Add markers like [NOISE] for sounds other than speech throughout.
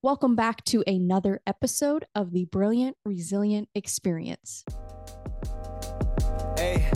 Welcome back to another episode of the Brilliant Resilient Experience. Hey,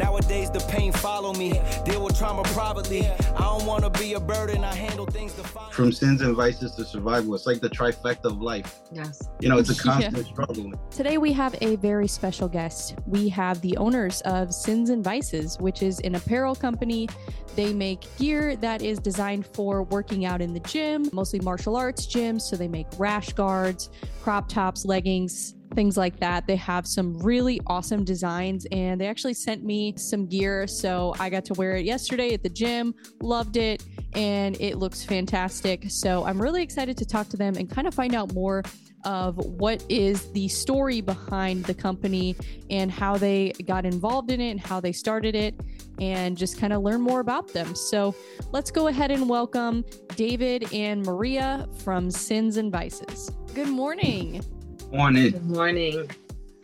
nowadays the pain follow me. Deal with trauma privately. I don't want to be a burden. I handle things to find. From sins and vices to survival, it's like the trifecta of life. Yes. You know, it's a [LAUGHS] Yeah. constant struggle. Today we have a very special guest. We have the owners of Sins and Vices, which is an apparel company. They make gear that is designed for working out in the gym, mostly martial arts gyms. So they make rash guards, crop tops, leggings, things like that. They have some really awesome designs and they actually sent me some gear. So I got to wear it yesterday at the gym, loved it, and it looks fantastic. So I'm really excited to talk to them and kind of find out more of what is the story behind the company and how they got involved in it and how they started it and just kind of learn more about them. So let's go ahead and welcome David and Maria from Sins and Vices. Good morning. On it. Good morning.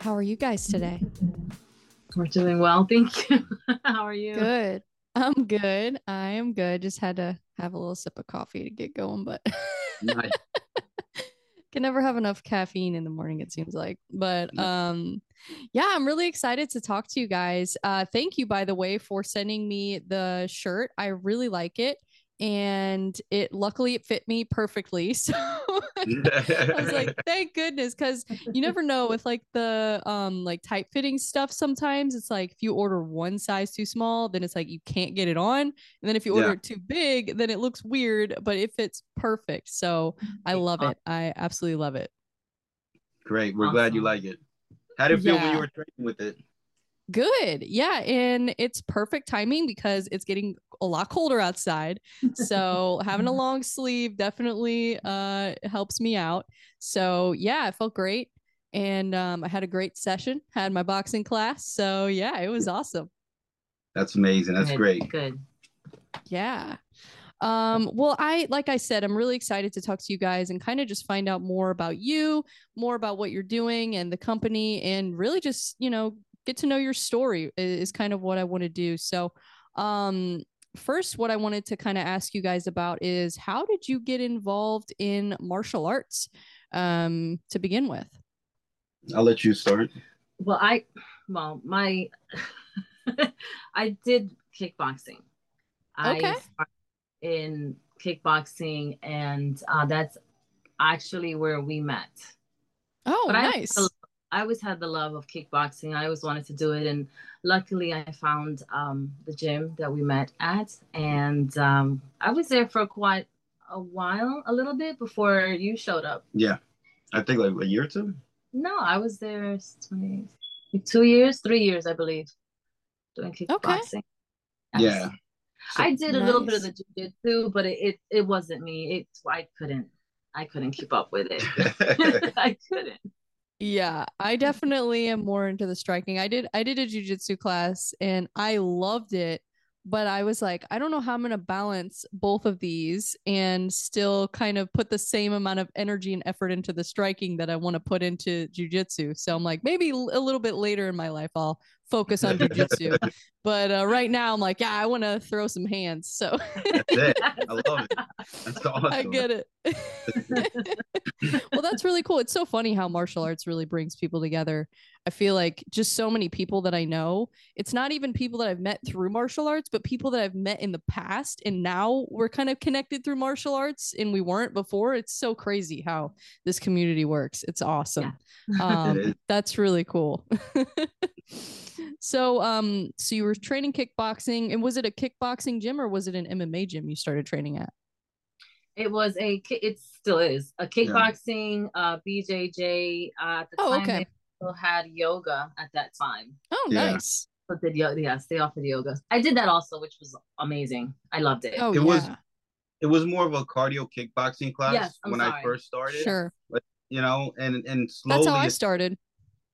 How are you guys today? We're doing well. Thank you. [LAUGHS] How are you? Good. I'm good. I am good. Just had to have a little sip of coffee to get going, but Nice. [LAUGHS] can never have enough caffeine in the morning it seems like but um yeah i'm really excited to talk to you guys uh thank you by the way for sending me the shirt i really like it and it luckily it fit me perfectly [LAUGHS] so i was like [LAUGHS] thank goodness because you never know with like the um like tight fitting stuff sometimes it's like if you order one size too small then it's like you can't get it on and then if you order Yeah. it too big then it looks weird but it fits perfect so i love it i absolutely love it Great. We're glad you like it. How did it feel when you were training with it? Good yeah and it's perfect timing because it's getting a lot colder outside so having a [LAUGHS] long sleeve definitely uh helps me out so yeah it felt great and um, i had a great session had my boxing class so yeah it was awesome That's amazing. That's Good, great. Good. yeah um well i like i said i'm really excited to talk to you guys and kind of just find out more about you more about what you're doing and the company and really just you know get to know your story i- is kind of what i want to do so um first what i wanted to kind of ask you guys about is how did you get involved in martial arts um to begin with I'll let you start. Well, I, well, my, [LAUGHS] I did kickboxing. Okay. I started in kickboxing, and uh, that's actually where we met. oh But nice I always had the love of kickboxing. I always wanted to do it, and luckily, I found um, the gym that we met at, and um, I was there for quite a while, a little bit before you showed up. Yeah. I think like a year or two. No, I was there 20, two years, three years, I believe, doing kickboxing. Yes. Yeah. I did a little bit of the jiu-jitsu, but it, it it wasn't me. It I couldn't I couldn't keep up with it. [LAUGHS] [LAUGHS] I couldn't. Yeah, I definitely am more into the striking. I did I did a jujitsu class and I loved it, but I was like, I don't know how I'm gonna balance both of these and still kind of put the same amount of energy and effort into the striking that I want to put into jujitsu. So I'm like, maybe a little bit later in my life I'll focus on jujitsu. [LAUGHS] but uh, right now I'm like, yeah, I want to throw some hands. So That's it. [LAUGHS] I love it. That's awesome. I get it. [LAUGHS] well, that's really cool. It's so funny how martial arts really brings people together. I feel like just so many people that I know, it's not even people that I've met through martial arts, but people that I've met in the past. And now we're kind of connected through martial arts and we weren't before. It's so crazy how this community works. It's awesome. [LAUGHS] It Um, that's really cool. [LAUGHS] so, um, so you were training kickboxing and was it a kickboxing gym or was it an MMA gym you started training at? It was a it still is a kickboxing uh BJJ uh, at the Oh, time okay. They still had yoga at that time. Oh, Yeah. nice. So did yoga yes, they offered yoga. I did that also, which was amazing. I loved it. Oh, It yeah. was- It was more of a cardio kickboxing class Yes, I'm when I first started. Sure. But, You know, and and slowly That's how I it- started.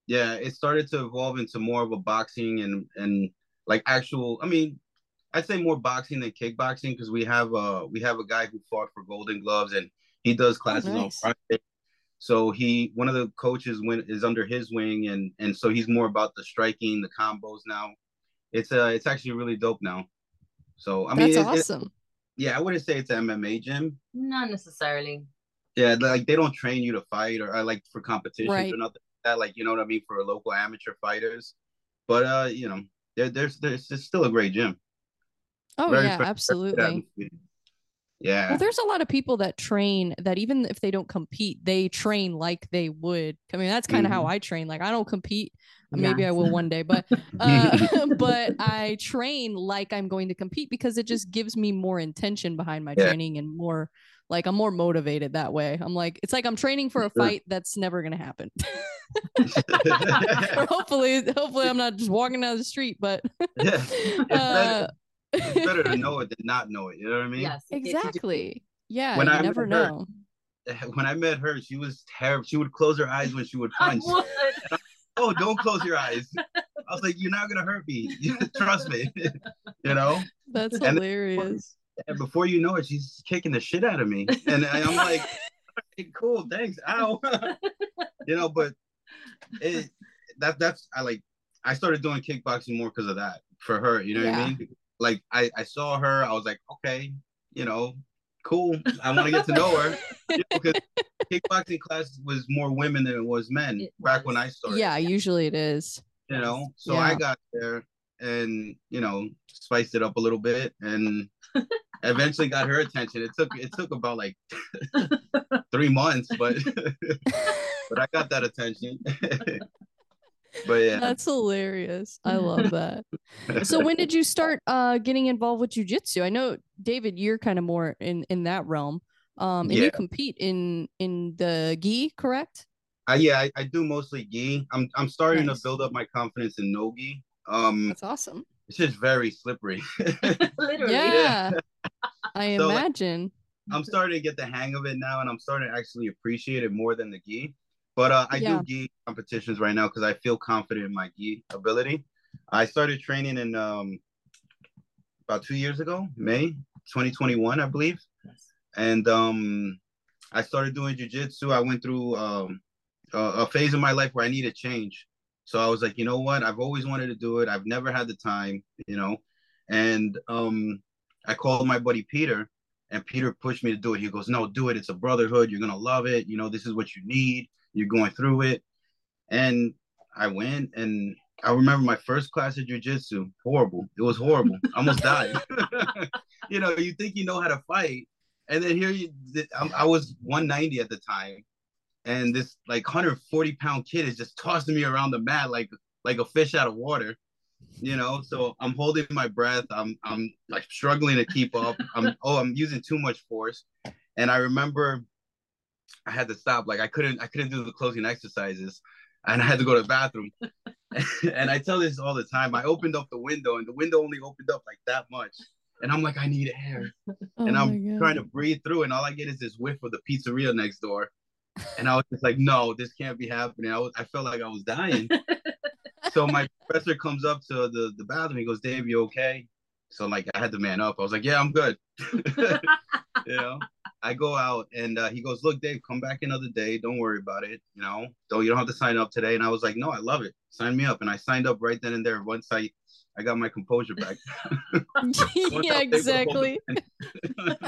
yeah, it started to evolve into more of a boxing and and like actual. I mean, I'd say more boxing than kickboxing because we have uh we have a guy who fought for Golden Gloves and he does classes Oh, nice. on Friday. So he one of the coaches went is under his wing and and so he's more about the striking, the combos now. It's uh it's actually really dope now. So I mean, That's it- it- awesome. yeah, I wouldn't say it's an MMA gym. Not necessarily. Yeah, like they don't train you to fight or, or like for competitions Right. or nothing like that. Like you know what I mean for local amateur fighters. But uh, you know, there, there's there's it's still a great gym. Oh Very yeah, fair- absolutely. Yeah. Well, there's a lot of people that train that even if they don't compete, they train like they would. I mean, that's kind of how Mhm. I train. Like I don't compete. Maybe I will one day, but [LAUGHS] uh, [LAUGHS] but [LAUGHS] I train like I'm going to compete because it just gives me more intention behind my Yeah. training and more like I'm more motivated that way. I'm like it's like I'm training for a fight that's never gonna happen. hopefully, hopefully I'm not just walking down the street, but yeah. Uh, it's better to [LAUGHS] know it than not know it. You know what I mean? Yes. it gets you to- exactly. Yeah, When you I met never her, know. [LAUGHS] When I met her, she was terrible. She would close her eyes when she would [LAUGHS] punch. would. oh, don't close your eyes. I was like, you're not gonna hurt me. Trust me. you know. That's And- hilarious. And before you know it, she's kicking the shit out of me, and I- I'm like, "Hey, cool, thanks, ow. you know, but it that that's I like. I started doing kickboxing more because of that for her. You know what I mean? Like I I saw her, I was like, okay, you know, cool. I want to get to know her [LAUGHS] You know, because kickboxing class was more women than it was men It back was. when I started. Yeah, usually it is. you know so Yeah. i got there and you know spiced it up a little bit and [LAUGHS] eventually got her attention it took it took about like [LAUGHS] three months but but i got that attention but yeah That's hilarious. I love [LAUGHS] that. So when did you start uh getting involved with jujitsu? I know David, you're kind of more in in that realm. Um and Yeah. you compete in in the gi, correct? I, yeah I, I do mostly gi i'm i'm starting Nice. to build up my confidence in no gi um That's awesome. it's just very slippery [LAUGHS] [LAUGHS] Literally. Yeah. I So, like, imagine. I'm starting to get the hang of it now, and I'm starting to actually appreciate it more than the gi. But uh, I Yeah. do gi competitions right now because I feel confident in my gi ability. I started training in um, about two years ago, May 2021, I believe, and um, I started doing jujitsu. I went through um, a, a phase of my life where I needed change. So I was like, you know what? I've always wanted to do it. I've never had the time, you know. And um, I called my buddy Peter, and Peter pushed me to do it. He goes, "No, do it. It's a brotherhood. You're gonna love it. You know, this is what you need. You're going through it." And I went, and I remember my first class of jujitsu. Horrible. It was horrible. I almost [LAUGHS] died. [LAUGHS] you know, you think you know how to fight, and then here you, I was 190 at the time, and this like 140 pound kid is just tossing me around the mat like like a fish out of water you know so i'm holding my breath i'm i'm like struggling to keep up i'm oh i'm using too much force and i remember i had to stop like i couldn't i couldn't do the closing exercises and i had to go to the bathroom [LAUGHS] and i tell this all the time i opened up the window and the window only opened up like that much and i'm like i need air Oh and I'm trying to breathe through, and all I get is this whiff of the pizzeria next door. And I was just like, no, this can't be happening. I was, I felt like I was dying. so [LAUGHS] my professor comes up to the, the bathroom. He goes, Dave, you okay? So like I had to man up. I was like, yeah, I'm good. [LAUGHS] you know, I go out and uh, he goes, look, Dave, come back another day. Don't worry about it. You know, don't you don't have to sign up today. And I was like, no, I love it. Sign me up. And I signed up right then and there. Once I I got my composure back. [LAUGHS] [LAUGHS] Yeah, was able to hold exactly. [LAUGHS]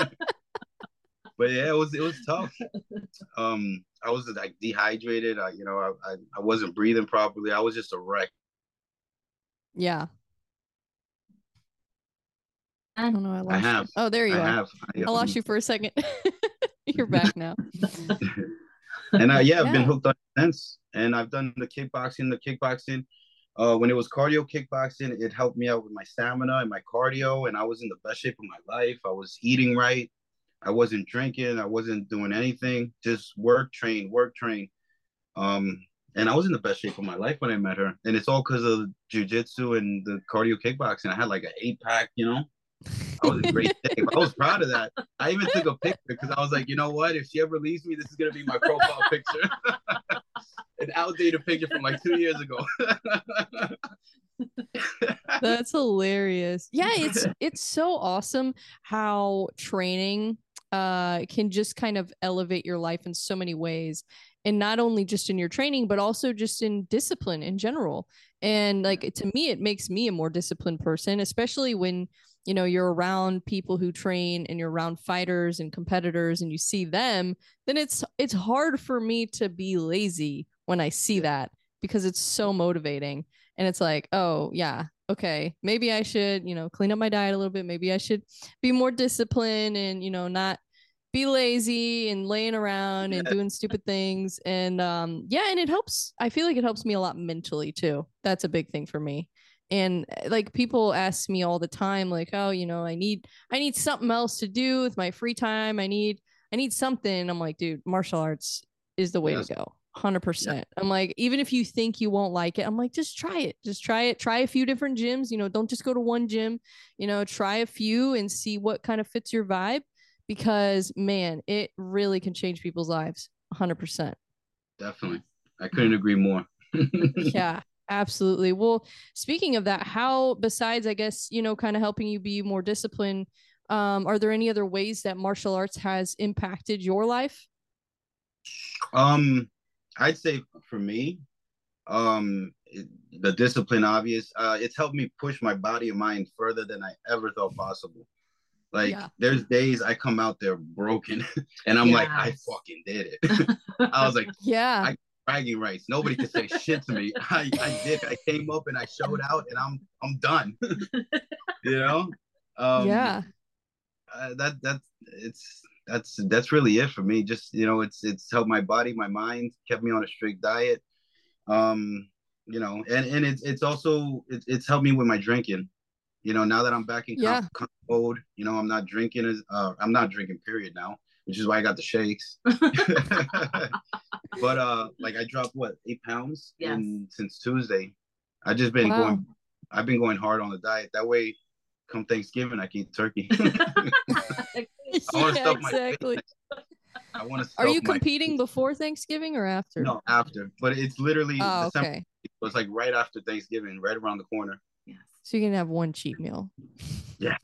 but yeah, it was it was tough. Um, I was like dehydrated. I, you know, I, I I wasn't breathing properly. I was just a wreck. Yeah. I don't know. I lost you. have. Oh, there you I are. have. I, I lost you for a second. [LAUGHS] You're back now. [LAUGHS] and uh, yeah, I've been hooked on since. And I've done the kickboxing. The kickboxing, uh, when it was cardio kickboxing, it helped me out with my stamina and my cardio. And I was in the best shape of my life. I was eating right. I wasn't drinking. I wasn't doing anything. Just work, train, work, train. Um, and I was in the best shape of my life when I met her. And it's all because of jujitsu and the cardio kickboxing. I had like an eight pack, you know. I was in great. I was proud of that. I even took a picture because I was like, you know what? If she ever leaves me, this is gonna be my profile picture. [LAUGHS] An outdated picture from like two years ago. [LAUGHS] That's hilarious. Yeah, it's [LAUGHS] it's so awesome how training uh can just kind of elevate your life in so many ways. And not only just in your training, but also just in discipline in general. And like to me, it makes me a more disciplined person, especially when you know you're around people who train and you're around fighters and competitors and you see them then it's it's hard for me to be lazy when i see that because it's so motivating and it's like oh yeah okay maybe i should you know clean up my diet a little bit. Maybe i should be more disciplined and you know not be lazy and laying around and doing stupid things. And um yeah and it helps i feel like it helps me a lot mentally too. That's a big thing for me and uh, like people ask me all the time like oh you know i need i need something else to do with my free time. I need i need something. I'm like dude martial arts is the way Yes. to go 100% i'm like even if you think you won't like it i'm like just try it. Just try it. Try a few different gyms. You know don't just go to one gym. You know try a few and see what kind of fits your vibe because man it really can change people's lives 100% Definitely. I couldn't agree more. [LAUGHS] yeah absolutely well speaking of that how besides i guess you know kind of helping you be more disciplined um are there any other ways that martial arts has impacted your life Um, I'd say for me, um, it, the discipline obvious. Uh, it's helped me push my body and mind further than I ever thought possible. Like Yeah. there's days I come out there broken, [LAUGHS] and I'm like, I fucking did it. [LAUGHS] I was like yeah bragging rights. Nobody can say shit to me. [LAUGHS] I, I did. I came up and I showed out, and I'm I'm done. [LAUGHS] you know. Um, yeah uh, that that's it's that's that's really it for me just you know it's it's helped my body my mind kept me on a strict diet um you know and and it's it's also it's, it's helped me with my drinking you know now that i'm back in Yeah. comp, comp mode you know i'm not drinking as uh i'm not drinking period now which is why i got the shakes [LAUGHS] but [LAUGHS] uh like i dropped what eight pounds Yes. in since tuesday i just been Wow. going i've been going hard on the diet that way come thanksgiving i can eat turkey [LAUGHS] [LAUGHS] I wanna yeah my exactly I want to. are you competing before thanksgiving or after No, after. But it's literally oh December. okay So it's like right after Thanksgiving, right around the corner. yes. so you're gonna have one cheat meal Yeah.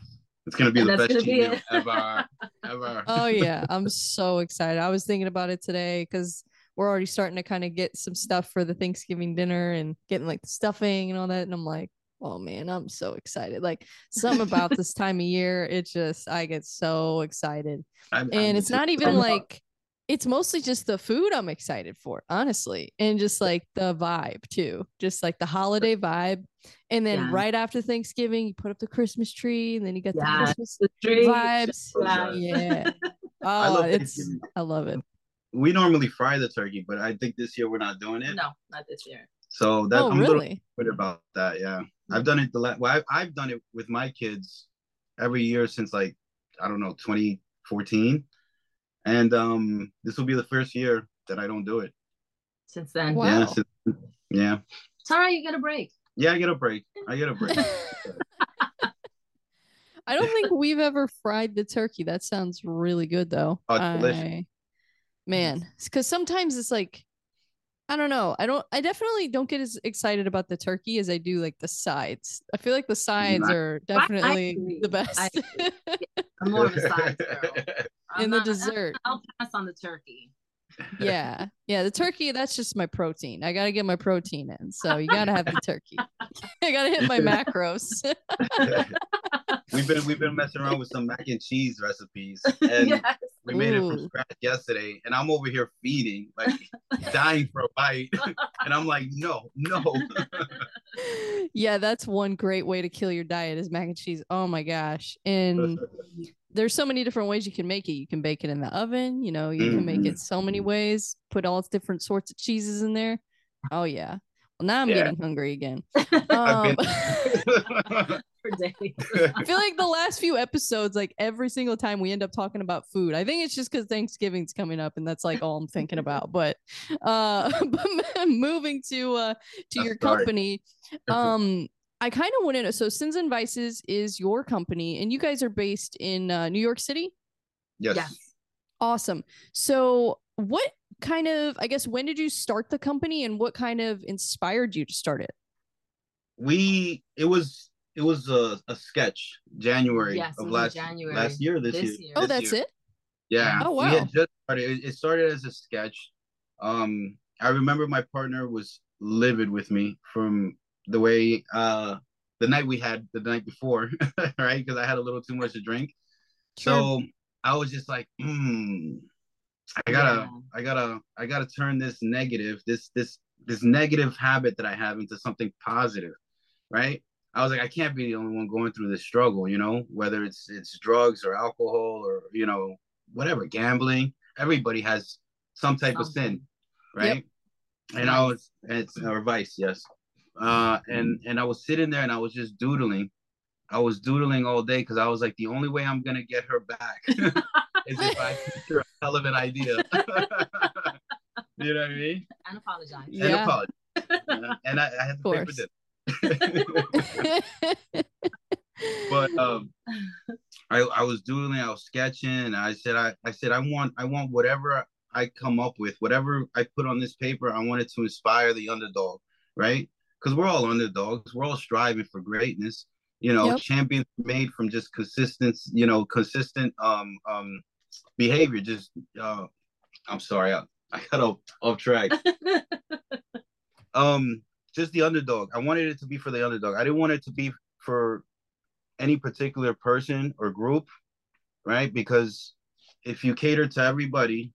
It's gonna be And the best cheat be meal ever, ever. oh yeah i'm so excited i was thinking about it today because we're already starting to kind of get some stuff for the thanksgiving dinner and getting like the stuffing and all that and i'm like oh man i'm so excited. Like something [LAUGHS] about this time of year it just i get so excited. I- I and miss it's it not even like it's mostly just the food i'm excited for honestly and just like the vibe too just like the holiday vibe. And then Yeah. right after thanksgiving you put up the christmas tree and then you get the christmas The tree. vibes. Yeah. yeah. [LAUGHS] I oh love it's i love it we normally fry the turkey, but I think this year we're not doing it. No, not this year. So that oh I'm a little really bit about that. Yeah, I've done it the last. Well, I've, I've done it with my kids every year since like I don't know 2014, and um this will be the first year that I don't do it. Since then. Wow. Yeah, since- yeah, It's all right. You get a break. yeah. I get a break. I get a break. [LAUGHS] [LAUGHS] I don't think we've ever fried the turkey. That sounds really good though. Oh, it's delicious. I- man, because sometimes it's like, I don't know. I don't. I definitely don't get as excited about the turkey as I do like the sides. I feel like the sides mm, I- are definitely agree. the best. I [LAUGHS] I'm more of a sides [LAUGHS] girl. I'm In the dessert. I'll pass on the turkey. Yeah, yeah. The turkey. That's just my protein. I gotta get my protein in. So you gotta have the turkey. [LAUGHS] I gotta hit my macros. [LAUGHS] we've been we've been messing around with some mac and cheese recipes, and yes. we made it from scratch yesterday. And I'm over here feeding, like [LAUGHS] dying for a bite, and I'm like, no, no. yeah, that's one great way to kill your diet is mac and cheese. Oh my gosh. And there's so many different ways you can make it. You can bake it in the oven, you know, you can make it so many ways, put all different sorts of cheeses in there. Oh yeah. Well, now I'm Yeah. getting hungry again. [LAUGHS] Um, been- [LAUGHS] [LAUGHS] For days. I feel like the last few episodes, like every single time we end up talking about food. I think it's just because Thanksgiving's coming up and that's like all I'm thinking about. But uh but moving to uh to your Sorry. company, um I kind of want to so Sins and Vices is your company and you guys are based in uh, New York City. yes. yes. Awesome. So what kind of I guess when did you start the company and what kind of inspired you to start it? we it was it was a, a sketch January Yes, of last January last year this, this year. year. Oh, this that's year. it? Yeah. Oh, We wow. had just started. It, it started as a sketch. Um, I remember my partner was livid with me from the way uh the night we had the night before, [LAUGHS] right? Because I had a little too much to drink. Sure. So I was just like, hmm, I gotta, yeah. I gotta, I gotta turn this negative, this, this, this negative habit that I have into something positive, right? I was like, I can't be the only one going through this struggle, you know, whether it's it's drugs or alcohol or you know whatever, gambling. Everybody has some type of sin, right? Yep. And I was, it's or vice, yes. Uh, and and I was sitting there and I was just doodling. I was doodling all day because I was like, the only way I'm gonna get her back [LAUGHS] is if I [LAUGHS] picture a hell of an idea. [LAUGHS] you know what I mean? And apologize. And yeah. apologize. and I, I had to pay for this. but um I, I was doodling, I was sketching, I said I, I said I want I want whatever I come up with, whatever I put on this paper, I wanted to inspire the underdog, right? Because we're all underdogs, we're all striving for greatness. You know, yep. champions made from just consistent, you know, consistent um um behavior. Just uh I'm sorry, I, [LAUGHS] I got off, off track. [LAUGHS] um, just the underdog. I wanted it to be for the underdog. I didn't want it to be for any particular person or group, right? Because if you cater to everybody,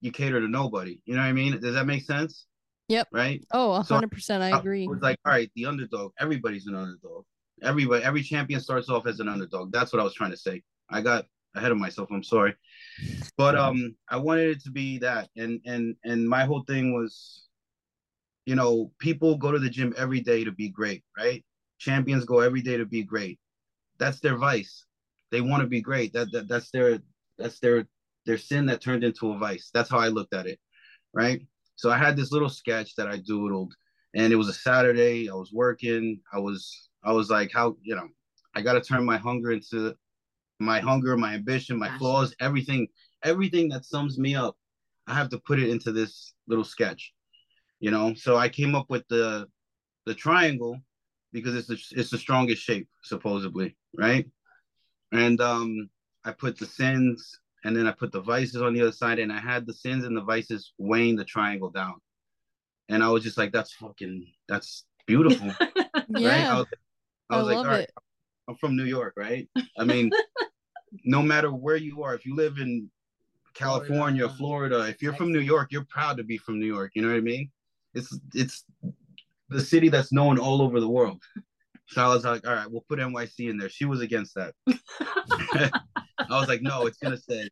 you cater to nobody. You know what I mean? Does that make sense? Yep. Right? Oh, 100%. So I, I agree. It's like, all right, the underdog, everybody's an underdog. Everybody, every champion starts off as an underdog. That's what I was trying to say. I got ahead of myself. I'm sorry. But um I wanted it to be that and and and my whole thing was you know, people go to the gym every day to be great, right? Champions go every day to be great. That's their vice. They want to be great. That, that that's their that's their their sin that turned into a vice. That's how I looked at it, right? So I had this little sketch that I doodled, and it was a Saturday. I was working. I was I was like, how you know, I got to turn my hunger into my hunger, my ambition, my flaws, everything, everything that sums me up. I have to put it into this little sketch, you know. So I came up with the the triangle because it's the it's the strongest shape supposedly, right? And um, I put the sins and then I put the vices on the other side, and I had the sins and the vices weighing the triangle down. And I was just like, that's fucking, that's beautiful. [LAUGHS] yeah. Right? I was, I was I like, all right, it. I'm from New York, right? I mean, [LAUGHS] no matter where you are, if you live in California, Florida, Florida if you're from New York, you're proud to be from New York. You know what I mean? It's it's the city that's known all over the world. So I was like, all right, we'll put NYC in there. She was against that. [LAUGHS] I was like, no, it's gonna say.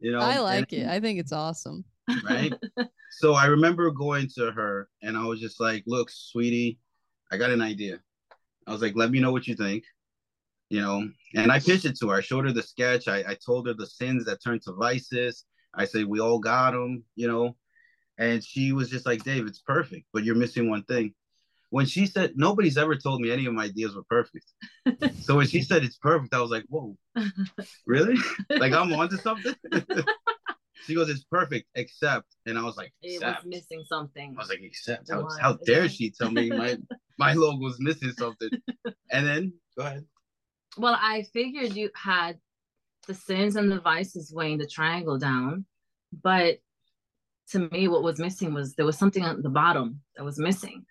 You know, [LAUGHS] I like and, it. I think it's awesome. Right. [LAUGHS] so I remember going to her and I was just like, look, sweetie, I got an idea. I was like, let me know what you think. You know, and I pitched it to her. I showed her the sketch. I, I told her the sins that turned to vices. I said, we all got them, you know. And she was just like, Dave, it's perfect, but you're missing one thing when she said nobody's ever told me any of my ideas were perfect. so when she said it's perfect, I was like, whoa, really? [LAUGHS] like I'm onto something. [LAUGHS] she goes, it's perfect, except, and I was like, except. it was missing something. I was like, except, how, how dare she tell me my my logo was missing something? [LAUGHS] And then go ahead. Well, I figured you had the sins and the vices weighing the triangle down, but to me, what was missing was there was something at the bottom that was missing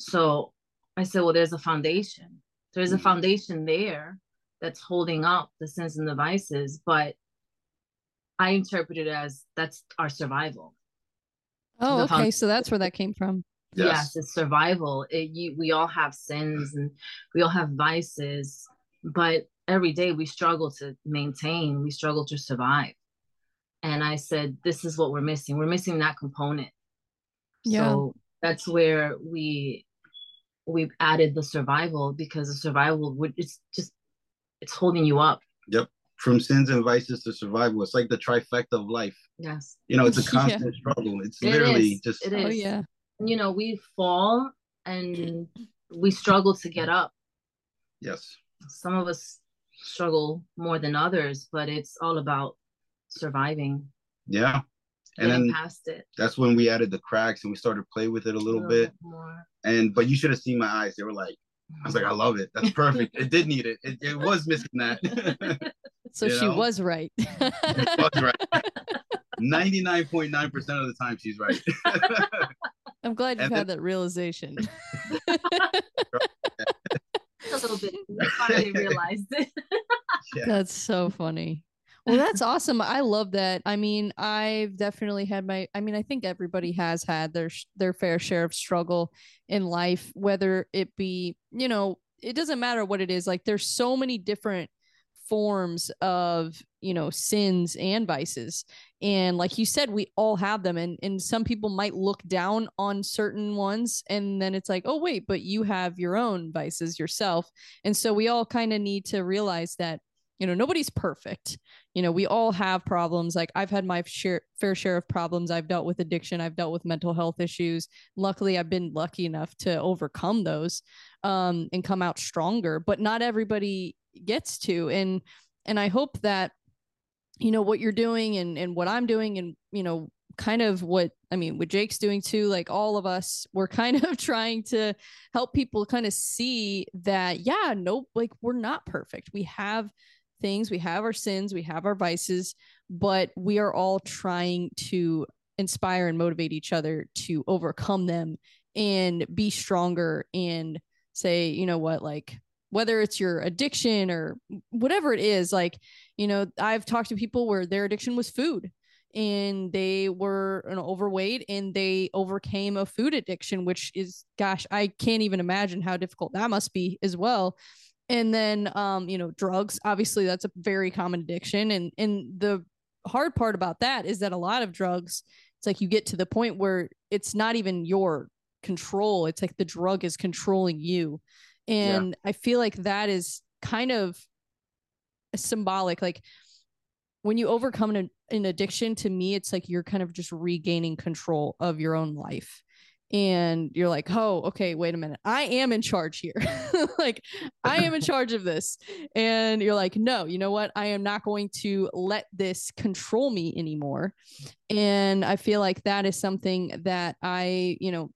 so I said, well, there's a foundation. There's a mm-hmm. foundation there that's holding up the sins and the vices, but I interpret it as that's our survival. Oh, so okay. So that's where that came from. Yes, yes it's survival. It, you, we all have sins and we all have vices, but every day we struggle to maintain, we struggle to survive. And I said, this is what we're missing. We're missing that component. Yeah. So that's where we we've added the survival because the survival would it's just it's holding you up. Yep. From sins and vices to survival. It's like the trifecta of life. Yes. You know, it's a [LAUGHS] constant yeah. struggle. It's it literally is. just it is. Oh yeah. You know, we fall and we struggle to get up. Yes. Some of us struggle more than others, but it's all about surviving. Yeah and then past it. That's when we added the cracks and we started play with it a little, a little bit. bit and but you should have seen my eyes. They were like, I was like, I love it. That's [LAUGHS] perfect. it did need it. It, it was missing that. [LAUGHS] so you she know? was right. was right. 99.9% of the time she's right. [LAUGHS] I'm glad you've and had then, that realization. it. I finally realized it. Yeah. That's so funny. Well, that's awesome. I love that. I mean, I've definitely had my I mean, I think everybody has had their their fair share of struggle in life, whether it be, you know, it doesn't matter what it is. Like there's so many different forms of, you know, sins and vices. And like you said, we all have them and and some people might look down on certain ones and then it's like, "Oh, wait, but you have your own vices yourself." And so we all kind of need to realize that you know nobody's perfect. You know we all have problems. Like i've had my share, fair share of problems. I've dealt with addiction. I've dealt with mental health issues. Luckily i've been lucky enough to overcome those um, and come out stronger but not everybody gets to. And and i hope that you know what you're doing and and what i'm doing and you know kind of what I mean, what Jake's doing too, like all of us, we're [LAUGHS] kind of trying to help people kind of see that, yeah, nope, like we're not perfect. We have things. We have our sins, we have our vices, but we are all trying to inspire and motivate each other to overcome them and be stronger and say, you know what, like whether it's your addiction or whatever it is, like, you know, I've talked to people where their addiction was food and they were know, overweight and they overcame a food addiction, which is, gosh, I can't even imagine how difficult that must be as well and then um you know drugs obviously that's a very common addiction. And and the hard part about that is that a lot of drugs it's like you get to the point where it's not even your control. It's like the drug is controlling you. And yeah. i feel like that is kind of symbolic. Like when you overcome an, an addiction to me it's like you're kind of just regaining control of your own life and you're like, oh, okay, wait a minute. I am in charge here. [LAUGHS] like, I am in [LAUGHS] charge of this. And you're like, no, you know what? I am not going to let this control me anymore. And I feel like that is something that I, you know,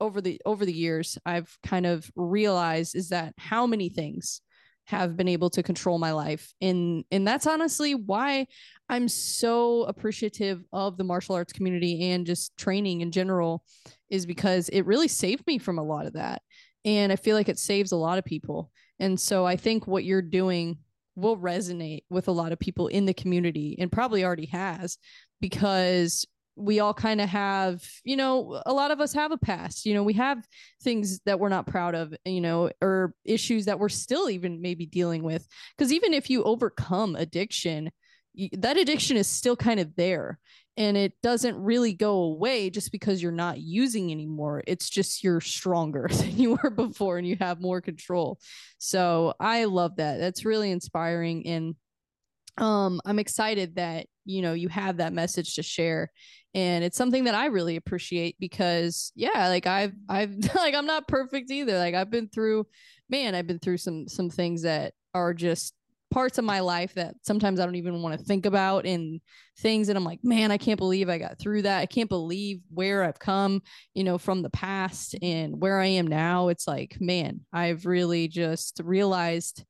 over the over the years I've kind of realized is that how many things have been able to control my life. And and that's honestly why i'm so appreciative of the martial arts community and just training in general is because it really saved me from a lot of that. And i feel like it saves a lot of people. And so i think what you're doing will resonate with a lot of people in the community and probably already has because we all kind of have, you know, a lot of us have a past, you know, we have things that we're not proud of, you know, or issues that we're still even maybe dealing with. Because even if you overcome addiction, that addiction is still kind of there and it doesn't really go away just because you're not using anymore. It's just you're stronger [LAUGHS] than you were before and you have more control. So i love that. That's really inspiring and um i'm excited that you know you have that message to share. And it's something that i really appreciate because yeah like i've i've [LAUGHS] like i'm not perfect either. Like i've been through man i've been through some some things that are just parts of my life that sometimes i don't even want to think about and things that i'm like man i can't believe i got through that. I can't believe where i've come you know from the past and where i am now. It's like man i've really just realized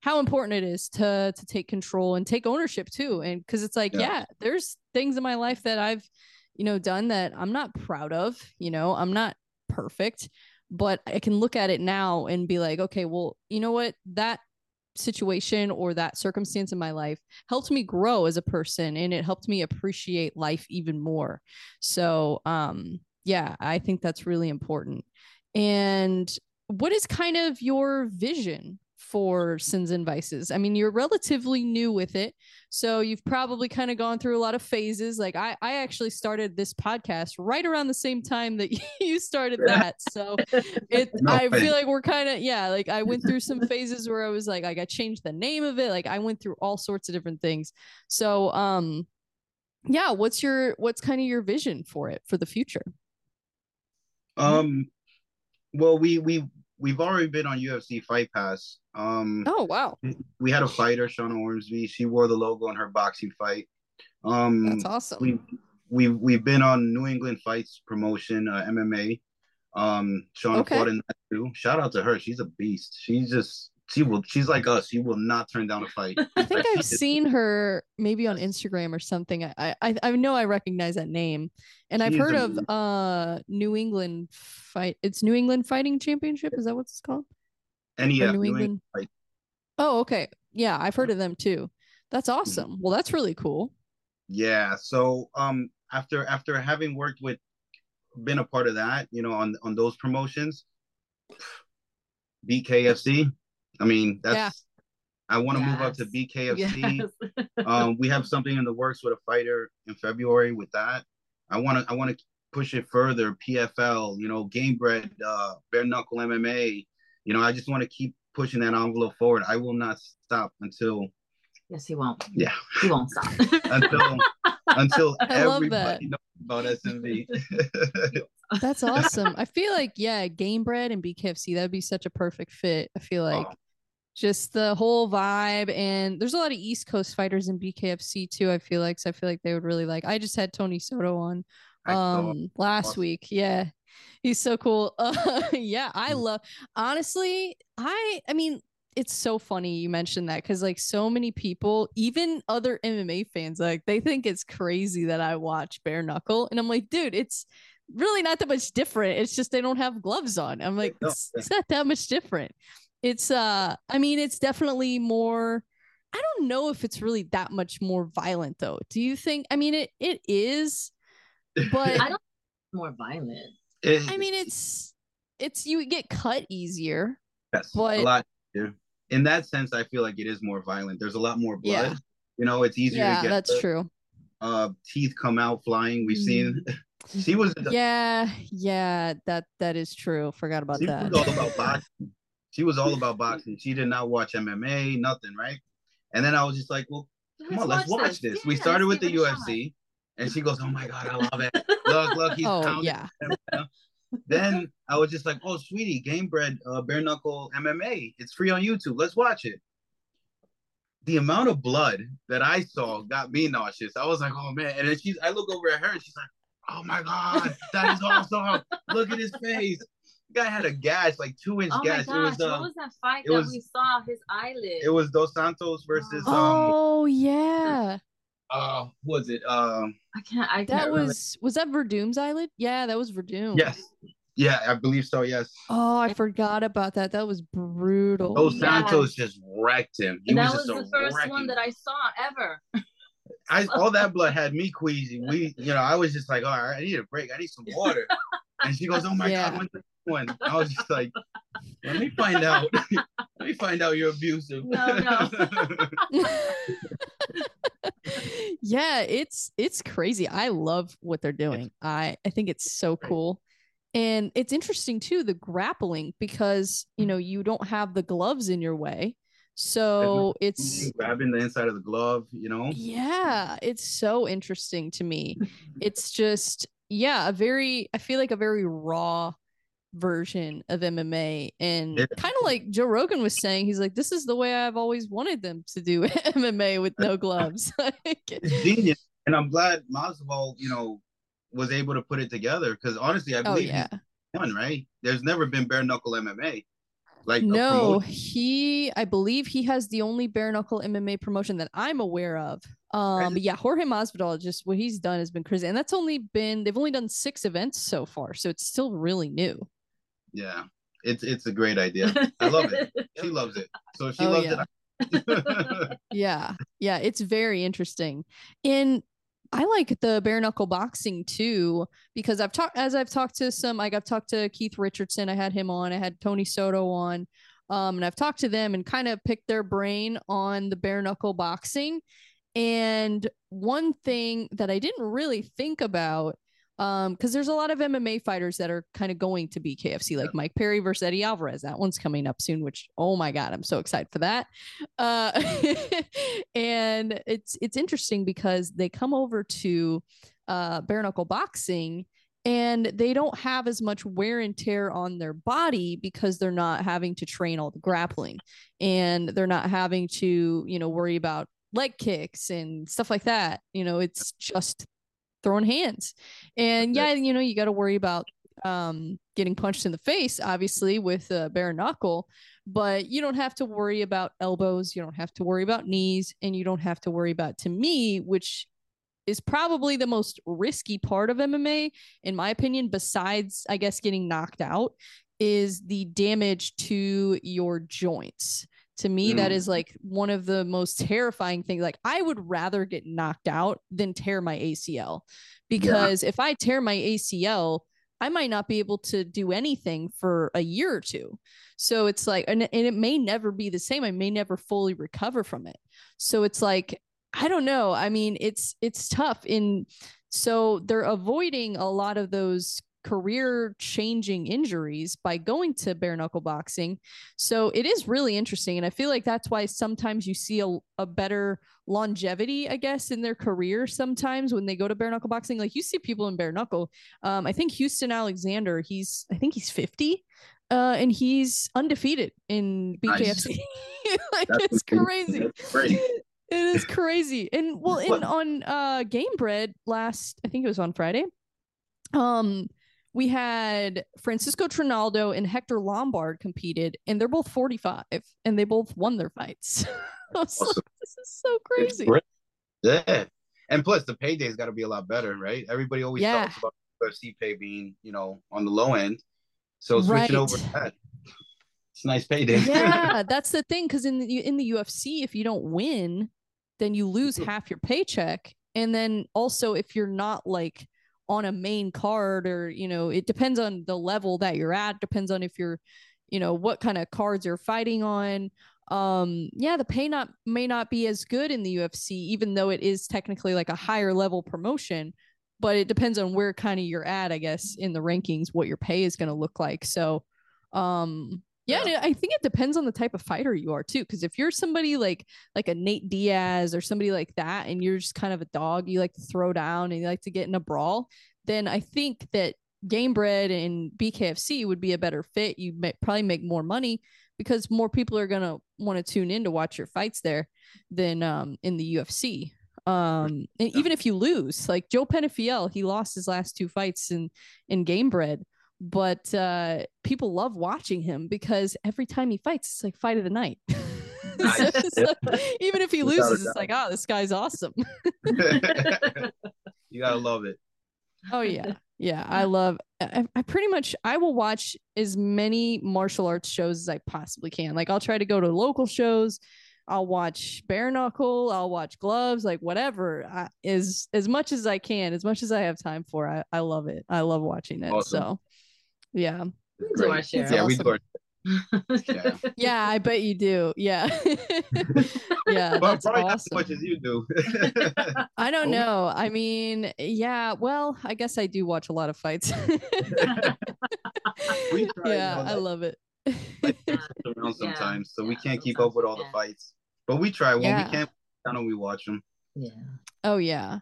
how important it is to to take control and take ownership too. And because it's like yeah. yeah there's things in my life that i've you know done that i'm not proud of you know i'm not perfect but i can look at it now and be like okay well you know what? That situation or that circumstance in my life helped me grow as a person and it helped me appreciate life even more. So um yeah i think that's really important. And what is kind of your vision for sins and vices. I mean, you're relatively new with it. So you've probably kind of gone through a lot of phases. Like I, I actually started this podcast right around the same time that [LAUGHS] you started that. So it [LAUGHS] no, I feel like we're kind of yeah, like I went through some phases where I was like, like I changed the name of it. Like I went through all sorts of different things. So um yeah, what's your what's kind of your vision for it for the future? Um well we we we've already been on UFC Fight Pass. Um, oh wow! We had a fighter, Shauna Ormsby. She wore the logo in her boxing fight. Um, That's awesome. We we've we've been on New England Fights promotion, uh, MMA. Um, Shauna okay. fought in that too. Shout out to her. She's a beast. She's just she will she's like us she will not turn down a fight [LAUGHS] i think i've seen her maybe on instagram or something i i, I know i recognize that name and she i've heard of uh new england fight it's new england fighting championship is that what it's called NEF, New New England. England Fight. Oh, okay. Yeah, I've heard of them too. That's Mm-hmm. awesome. Well, that's really cool. Yeah. So um after after having worked with been a part of that, you know, on on those promotions, BKFC. I mean, that's Yeah. I want to move up to BKFC. Yes. [LAUGHS] um we have something in the works with a fighter in February with that. I want to I want to push it further, PFL, you know, Gamebred, uh bare knuckle MMA. You know, I just want to keep pushing that envelope forward. I will not stop until yes, he won't. yeah, He won't stop. [LAUGHS] until until [LAUGHS] I everybody knows about SNV. That's awesome. I feel like, yeah, Gamebred and BKFC, that'd be such a perfect fit. I feel like Oh. Just the whole vibe. And there's a lot of East Coast fighters in BKFC too, I feel like. So I feel like they would really like. I just had Tony Soto on um last awesome. week. Yeah. He's so cool. [LAUGHS] Uh, yeah, I Mm. love honestly, I I mean, it's so funny you mentioned that because like so many people, even other MMA fans, like they think it's crazy that I watch bare knuckle. And I'm like, dude, it's really not that much different. It's just they don't have gloves on. I'm like, No, it's, it's not that much different. It's uh I mean, it's definitely more I don't know if it's really that much more violent though. Do you think I mean it it is, but I don't more violent. I mean, it's it's you get cut easier. yes, but- a lot. yeah. In that sense, I feel like it is more violent. There's a lot more blood. Yeah. You know, it's easier Yeah, to get that's the, true. uh teeth come out flying. We've seen [LAUGHS] she was Yeah, yeah, that that is true. Forgot about she that. was all about boxing. She was all about [LAUGHS] boxing. She did not watch MMA, nothing, right? And then I was just like, well, come on, let's watch this. we Yeah, started with the. UFC, and she goes, "Oh my god, I love it! [LAUGHS] Look, look, he's oh pounding yeah, [LAUGHS] then I was just like, "Oh, sweetie, Gamebred, uh, bare knuckle MMA. It's free on YouTube. Let's watch it." The amount of blood that I saw got me nauseous. I was like, "Oh man!" And then she's, I look over at her, and she's like, "Oh my god, that is awesome! Look at his face. The guy had a gash, like two inch Oh my gash. gosh, it was, what uh, was that fight that was- we saw? His eyelid. it was Dos Santos versus um, oh yeah, uh, who was it? Um, I can't. I can't that remember. was was that Werdum's eyelid? Yeah, that was Verdum. yes, yeah, I believe so. Yes, Oh, I forgot about that. That was brutal. Dos Yeah. Santos just wrecked him. He And was that was just the first wrecking one that I saw ever. I all that blood had me queasy. We, you know, I was just like, all right, I need a break. I need some water. [LAUGHS] And she goes, oh my Yeah. god, when's the next one? I was just like, let me find out. [LAUGHS] let me find out you're abusive. No, no. [LAUGHS] [LAUGHS] yeah, it's it's crazy. I love what they're doing. I I think it's so cool. And it's interesting too the grappling because, you know, you don't have the gloves in your way. So it's grabbing the inside of the glove, you know. yeah, it's so interesting to me. It's just yeah, a very I feel like a very raw version of MMA and Yeah. kind of like Joe Rogan was saying he's like this is the way I've always wanted them to do [LAUGHS] MMA with no gloves. [LAUGHS] It's genius. And I'm glad Masvidal, you know, was able to put it together because honestly, I oh believe yeah. he's one, right? There's never been bare knuckle MMA. Like No, he I believe he has the only bare knuckle MMA promotion that I'm aware of. Um yeah, Jorge Masvidal just what he's done has been crazy. And that's only been they've only done 6 events so far, so it's still really new. Yeah. It's it's a great idea. I love it. [LAUGHS] She loves it. So if she Oh, loves yeah. it. [LAUGHS] [LAUGHS] yeah yeah it's very interesting and i like the bare knuckle boxing too because i've talked as i've talked to some like i've talked to keith richardson i had him on i had tony soto on um and i've talked to them and kind of picked their brain on the bare knuckle boxing. And one thing that i didn't really think about um because there's a lot of mma fighters that are kind of going to BKFC like mike perry versus eddie alvarez. That one's coming up soon which oh my god i'm so excited for that. Uh [LAUGHS] and it's it's interesting because they come over to uh bare knuckle boxing and they don't have as much wear and tear on their body because they're not having to train all the grappling and they're not having to you know worry about leg kicks and stuff like that. You know it's just throwing hands and yeah you know you got to worry about um getting punched in the face obviously with a bare knuckle but you don't have to worry about elbows you don't have to worry about knees and you don't have to worry about to me which is probably the most risky part of MMA in my opinion besides I guess getting knocked out is the damage to your joints. To me, that Mm. is like one of the most terrifying things. Like, I would rather get knocked out than tear my ACL because if I tear my ACL, I might not be able to do anything for a year or two. So it's like, and, and it may never be the same. I may never fully recover from it. So it's like, I don't know. I mean, it's it's tough in so they're avoiding a lot of those career changing injuries by going to bare knuckle boxing. So it is really interesting. And I feel like that's why sometimes you see a, a better longevity, I guess, in their career sometimes when they go to bare knuckle boxing. Like you see people in bare knuckle. Um, I think Houston Alexander, he's I think he's 50. Uh, and he's undefeated in Nice. BKFC. [LAUGHS] like That's it's crazy. [LAUGHS] It is crazy. And well, in on uh Gamebred last, I think it was on Friday. Um, we had Francisco Trinaldo and Hector Lombard competed, and they're both 45 and they both won their fights. [LAUGHS] Was like, this is so crazy. Yeah. And plus the payday's gotta be a lot better, right? Everybody always Yeah. talks about UFC pay being, you know, on the low end. So switching Right. over to that. It's a nice payday. yeah, [LAUGHS] that's the thing. Because in the in the UFC, if you don't win, then you lose mm-hmm. half your paycheck. And then also, if you're not like on a main card, or you know, it depends on the level that you're at. Depends on if you're, you know, what kind of cards you're fighting on. Um, yeah, the pay not may not be as good in the UFC, even though it is technically like a higher level promotion. But it depends on where kind of you're at, I guess, in the rankings, what your pay is going to look like. So, um, yeah, and I think it depends on the type of fighter you are too. Because if you're somebody like like a Nate Diaz or somebody like that, and you're just kind of a dog, you like to throw down and you like to get in a brawl, then I think that Gamebred and BKFC would be a better fit. You may probably make more money because more people are gonna want to tune in to watch your fights there than um in the UFC. Um, and even if you lose, like Joe Penafiel, he lost his last two fights in in Gamebred but uh people love watching him because every time he fights it's like fight of the night. [LAUGHS] So Nice. it's like, even if he Without loses it's like oh this guy's awesome. [LAUGHS] You gotta love it. oh yeah. Yeah i [LAUGHS] love I, I pretty much i will watch as many martial arts shows as i possibly can. Like i'll try to go to local shows. I'll watch bare knuckle. I'll watch gloves like whatever I, as as much as i can as much as i have time for i, I love it. I love watching it Awesome. so yeah We do our Great. share. It's Yeah, we awesome. do our [LAUGHS] Yeah. Yeah, I bet you do. Yeah. [LAUGHS] yeah, Well, that's probably not as much as you do. [LAUGHS] I don't Oh. know. I mean, yeah, well, I guess I do watch a lot of fights. We try, yeah, I like- love it. around sometimes, so we can't keep up with we all the fights. But we try when Yeah. we can. I don't know we watch them. yeah. Oh yeah,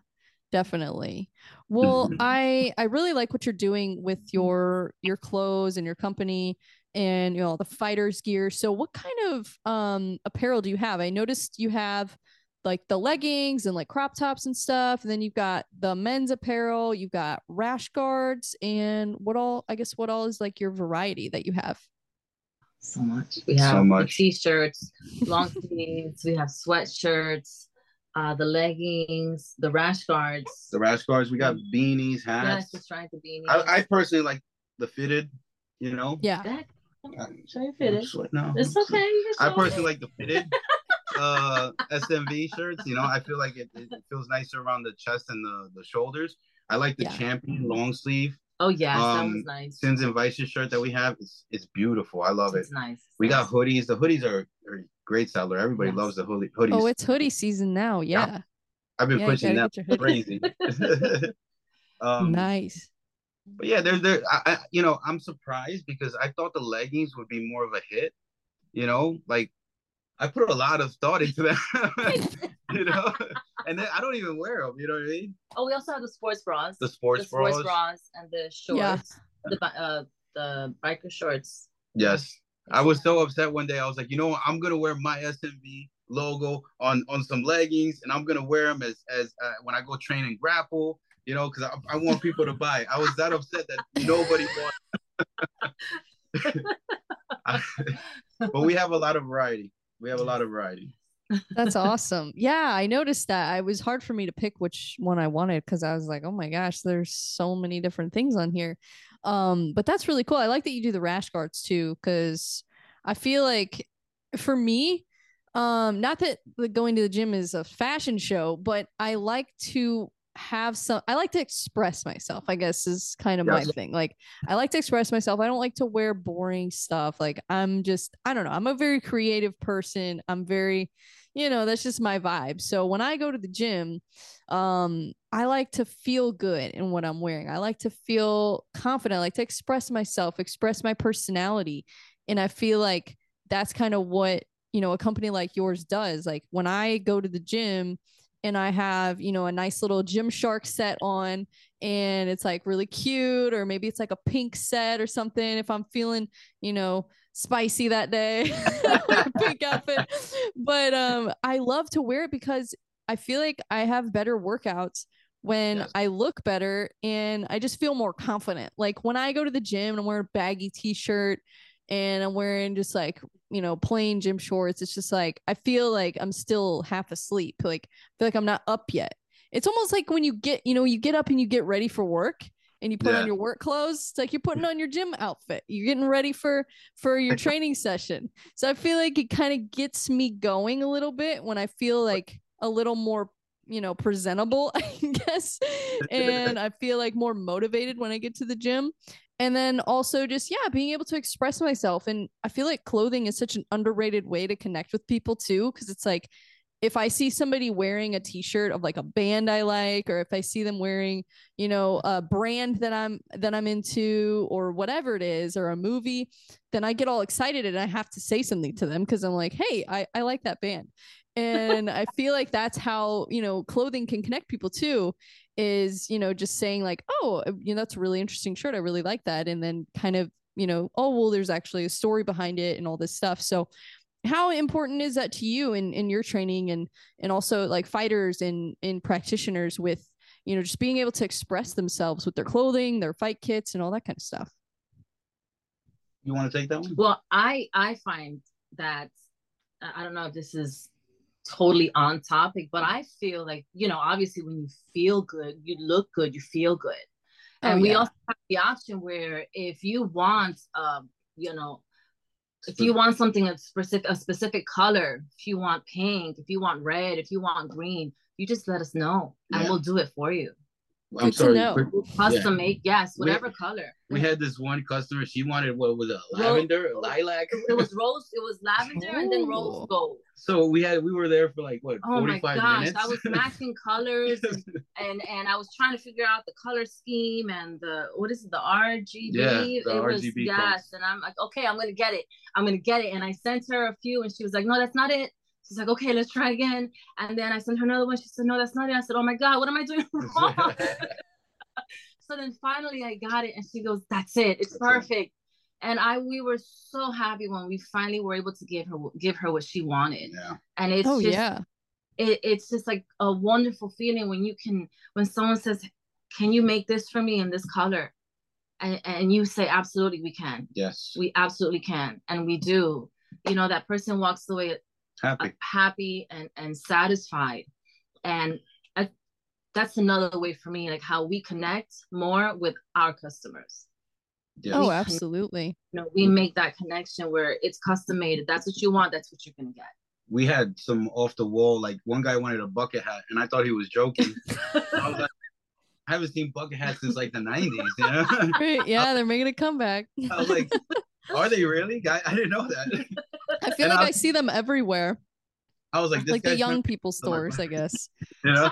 definitely. Well, Mhm. I I really like what you're doing with your your clothes and your company and you know the fighters gear. So what kind of um apparel do you have? I noticed you have like the leggings and like crop tops and stuff, and then you've got the men's apparel, you've got rash guards, and what all I guess what all is like your variety that you have? So much. We have the much. t-shirts, long sleeves. We have sweatshirts, uh, the leggings, the rash guards. The rash guards, we got beanies, yes, hats. just trying to be. I, I personally like the fitted. You know. Yeah. Show your fitted. No, It's okay. You I can show it. personally like the fitted [LAUGHS] uh SNV shirts. You know, I feel like it, it feels nicer around the chest and the, the shoulders. I like the Yeah. champion long sleeve Oh yes, that um, was nice. Sins and Vices shirt that we have. It's it's beautiful. I love it. It's nice. It's We got hoodies. The hoodies are, are great seller. Everybody Yes. loves the hoodie hoodies. Oh, it's hoodie season now. Yeah. I've been yeah, pushing gotta that get crazy. [LAUGHS] [LAUGHS] um, nice. But yeah, there's there. I, I, you know, I'm surprised because I thought the leggings would be more of a hit. You know, like I put a lot of thought into that. [LAUGHS] [LAUGHS] you know, and then I don't even wear them. You know what I mean? Oh, we also have the sports bras. The sports, the sports bras. bras and the shorts. Yeah. The uh the biker shorts. Yes, I was so upset one day. I was like, you know what? I'm gonna wear my SNV logo on on some leggings, and I'm gonna wear them as as uh, when I go train and grapple. You know, because I, I want people to buy. it. I was that upset that nobody [LAUGHS] bought. I- but we have a lot of variety. We have a lot of variety. That's awesome. Yeah, I noticed that. It was hard for me to pick which one I wanted because I was like, oh my gosh, there's so many different things on here. Um, but that's really cool. I like that you do the rash guards too, because I feel like for me, um, not that going to the gym is a fashion show, but I like to have some I like to express myself, I guess is kind of Yes. my thing. Like I like to express myself. I don't like to wear boring stuff. Like I'm just I don't know. I'm a very creative person. I'm very you know, that's just my vibe. So when I go to the gym, um I like to feel good in what I'm wearing. I like to feel confident. I like to express myself, express my personality. And I feel like that's kind of what, you know, a company like yours does. Like when I go to the gym, and I have, you know, a nice little Gymshark set on and it's like really cute, or maybe it's like a pink set or something if I'm feeling, you know, spicy that day, [LAUGHS] pink outfit. But um, I love to wear it because I feel like I have better workouts when Yes. I look better and I just feel more confident. Like when I go to the gym and I'm wearing a baggy t-shirt and I'm wearing just like, you know, plain gym shorts, it's just like I feel like I'm still half asleep. Like I feel like I'm not up yet. It's almost like when you get, you know, you get up and you get ready for work and you put Yeah. on your work clothes. It's like you're putting mm. on your gym outfit. You're getting ready for for your [LAUGHS] training session. So I feel like it kind of gets me going a little bit when I feel like a little more, you know, presentable, [LAUGHS] I guess. And I feel like more motivated when I get to the gym. And then also just yeah, being able to express myself and I feel like clothing is such an underrated way to connect with people too because it's like if I see somebody wearing a t-shirt of like a band I like, or if I see them wearing, you know, a brand that I'm that I'm into, or whatever it is, or a movie, then I get all excited and I have to say something to them because I'm like, hey, I, I like that band. And I feel like that's how, you know, clothing can connect people too, is, you know, just saying like, oh, uh, you know, that's a really interesting shirt. I really like that. And then kind of, you know, oh, well, there's actually a story behind it and all this stuff. So how important is that to you in, in your training and and also like fighters and in practitioners with you know just being able to express themselves with their clothing their fight kits and all that kind of stuff You want to take that one? Well, I I find that I I don't know if this is totally on topic, but I feel like you know, obviously, when you feel good, you look good, you feel good, Oh, and we also have the option where if you want, um, you know, if you want something a specific a specific color, if you want pink, if you want red, if you want green, you just let us know, and Yeah. we'll do it for you. I'm Good sorry. know. quick- Custom make, yes, We- whatever color. We had this one customer. She wanted what was it? Ro- Lavender, lilac. It was rose, it was lavender, and then rose Oh. gold. So we had we were there for like what Oh my 45 gosh, minutes. I was [LAUGHS] matching colors and, [LAUGHS] and and I was trying to figure out the color scheme and the what is it, the RGB? Yeah, the it was RGB yes, and I'm like, okay, I'm gonna get it. I'm gonna get it. And I sent her a few, and she was like, no, that's not it. She's like, okay, let's try again. And then I sent her another one. She said, no, that's not it. I said, oh my god, what am I doing [LAUGHS] wrong? so then finally I got it, and she goes, that's it. It's That's it. perfect. And I we were so happy when we finally were able to give her give her what she wanted. yeah. And it's oh just yeah it, it's just like a wonderful feeling when you can when someone says can you make this for me in this color and, and you say absolutely we can Yes. we absolutely can and we do you know that person walks away Happy. Uh, happy and and satisfied and I, that's another way for me like how we connect more with our customers Yes. oh absolutely you know we make that connection where it's custom made if that's what you want that's what you're gonna get we had some off the wall. Like one guy wanted a bucket hat, and I thought he was joking. [LAUGHS] I was like, I haven't seen bucket hats since like the 90s. You know? [LAUGHS] Right, yeah [LAUGHS] they're making a comeback I was like, are they really? I, I didn't know that. [LAUGHS] i feel and like I- i see them everywhere I was like, this like the young really- people stores i guess [LAUGHS] you know.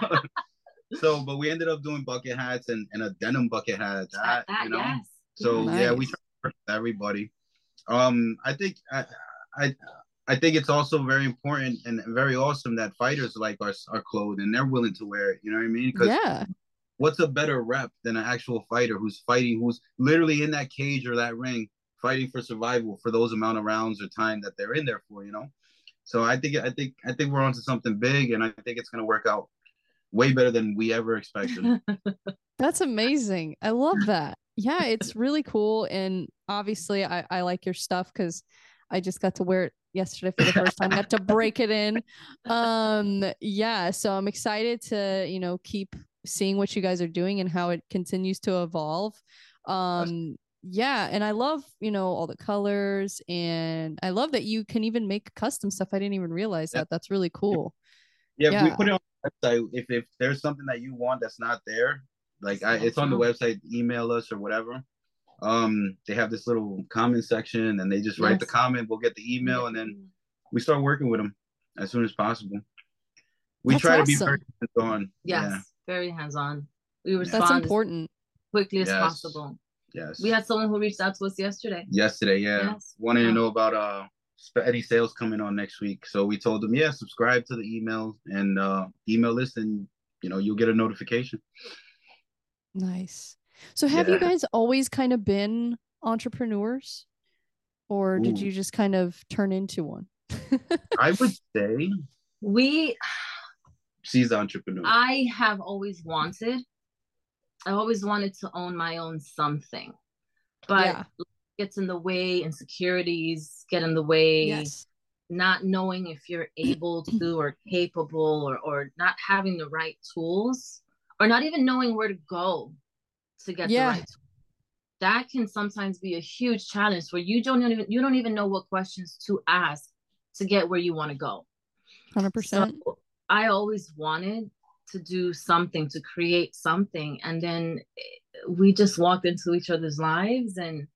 [LAUGHS] so, but we ended up doing bucket hats and, and a denim bucket hat. That- That, that, you know. yes. So yeah, we Nice. try to work with everybody. Um, I think I, I I think it's also very important and very awesome that fighters like our our clothes and they're willing to wear it. You know what I mean? Because yeah what's a better rep than an actual fighter who's fighting, who's literally in that cage or that ring, fighting for survival for those amount of rounds or time that they're in there for. You know. So I think I think I think we're onto something big, and I think it's gonna work out way better than we ever expected. [LAUGHS] That's amazing. I love that. Yeah, it's really cool. And obviously I, I like your stuff because I just got to wear it yesterday for the first time. Got to break it in. Um, yeah, so I'm excited to you know keep seeing what you guys are doing and how it continues to evolve. Um, yeah, and I love you know all the colors, and I love that you can even make custom stuff. I didn't even realize that. That's really cool. Yeah, Yeah. we put it on the website. If if there's something that you want that's not there, like I, it's on the website. Email us or whatever. Um, they have this little comment section, and they just write the comment. We'll get the email, and then we start working with them as soon as possible. We That's try to be very hands-on. Yes, Yeah. very hands-on. We That's respond as important. quickly as Yes. possible. Yes. We had someone who reached out to us yesterday. yesterday. Yeah, Yes. wanted Yeah. to know about uh any sales coming on next week. So we told them, yeah, subscribe to the email and uh email list, and you know you'll get a notification. Nice. So have you guys always kind of been entrepreneurs? Or did you just kind of turn into one? [LAUGHS] I would say We she's the entrepreneur. I have always wanted, I always wanted to own my own something, but Yeah. gets in the way, insecurities get in the way, yes. not knowing if you're able [CLEARS THROAT] to or capable or, or not having the right tools or not even knowing where to go to get Yeah. the right tools. That can sometimes be a huge challenge where you don't even you don't even know what questions to ask to get where you want to go. 100%. So I always wanted to do something, to create something. And then eh, we just walked into each other's lives and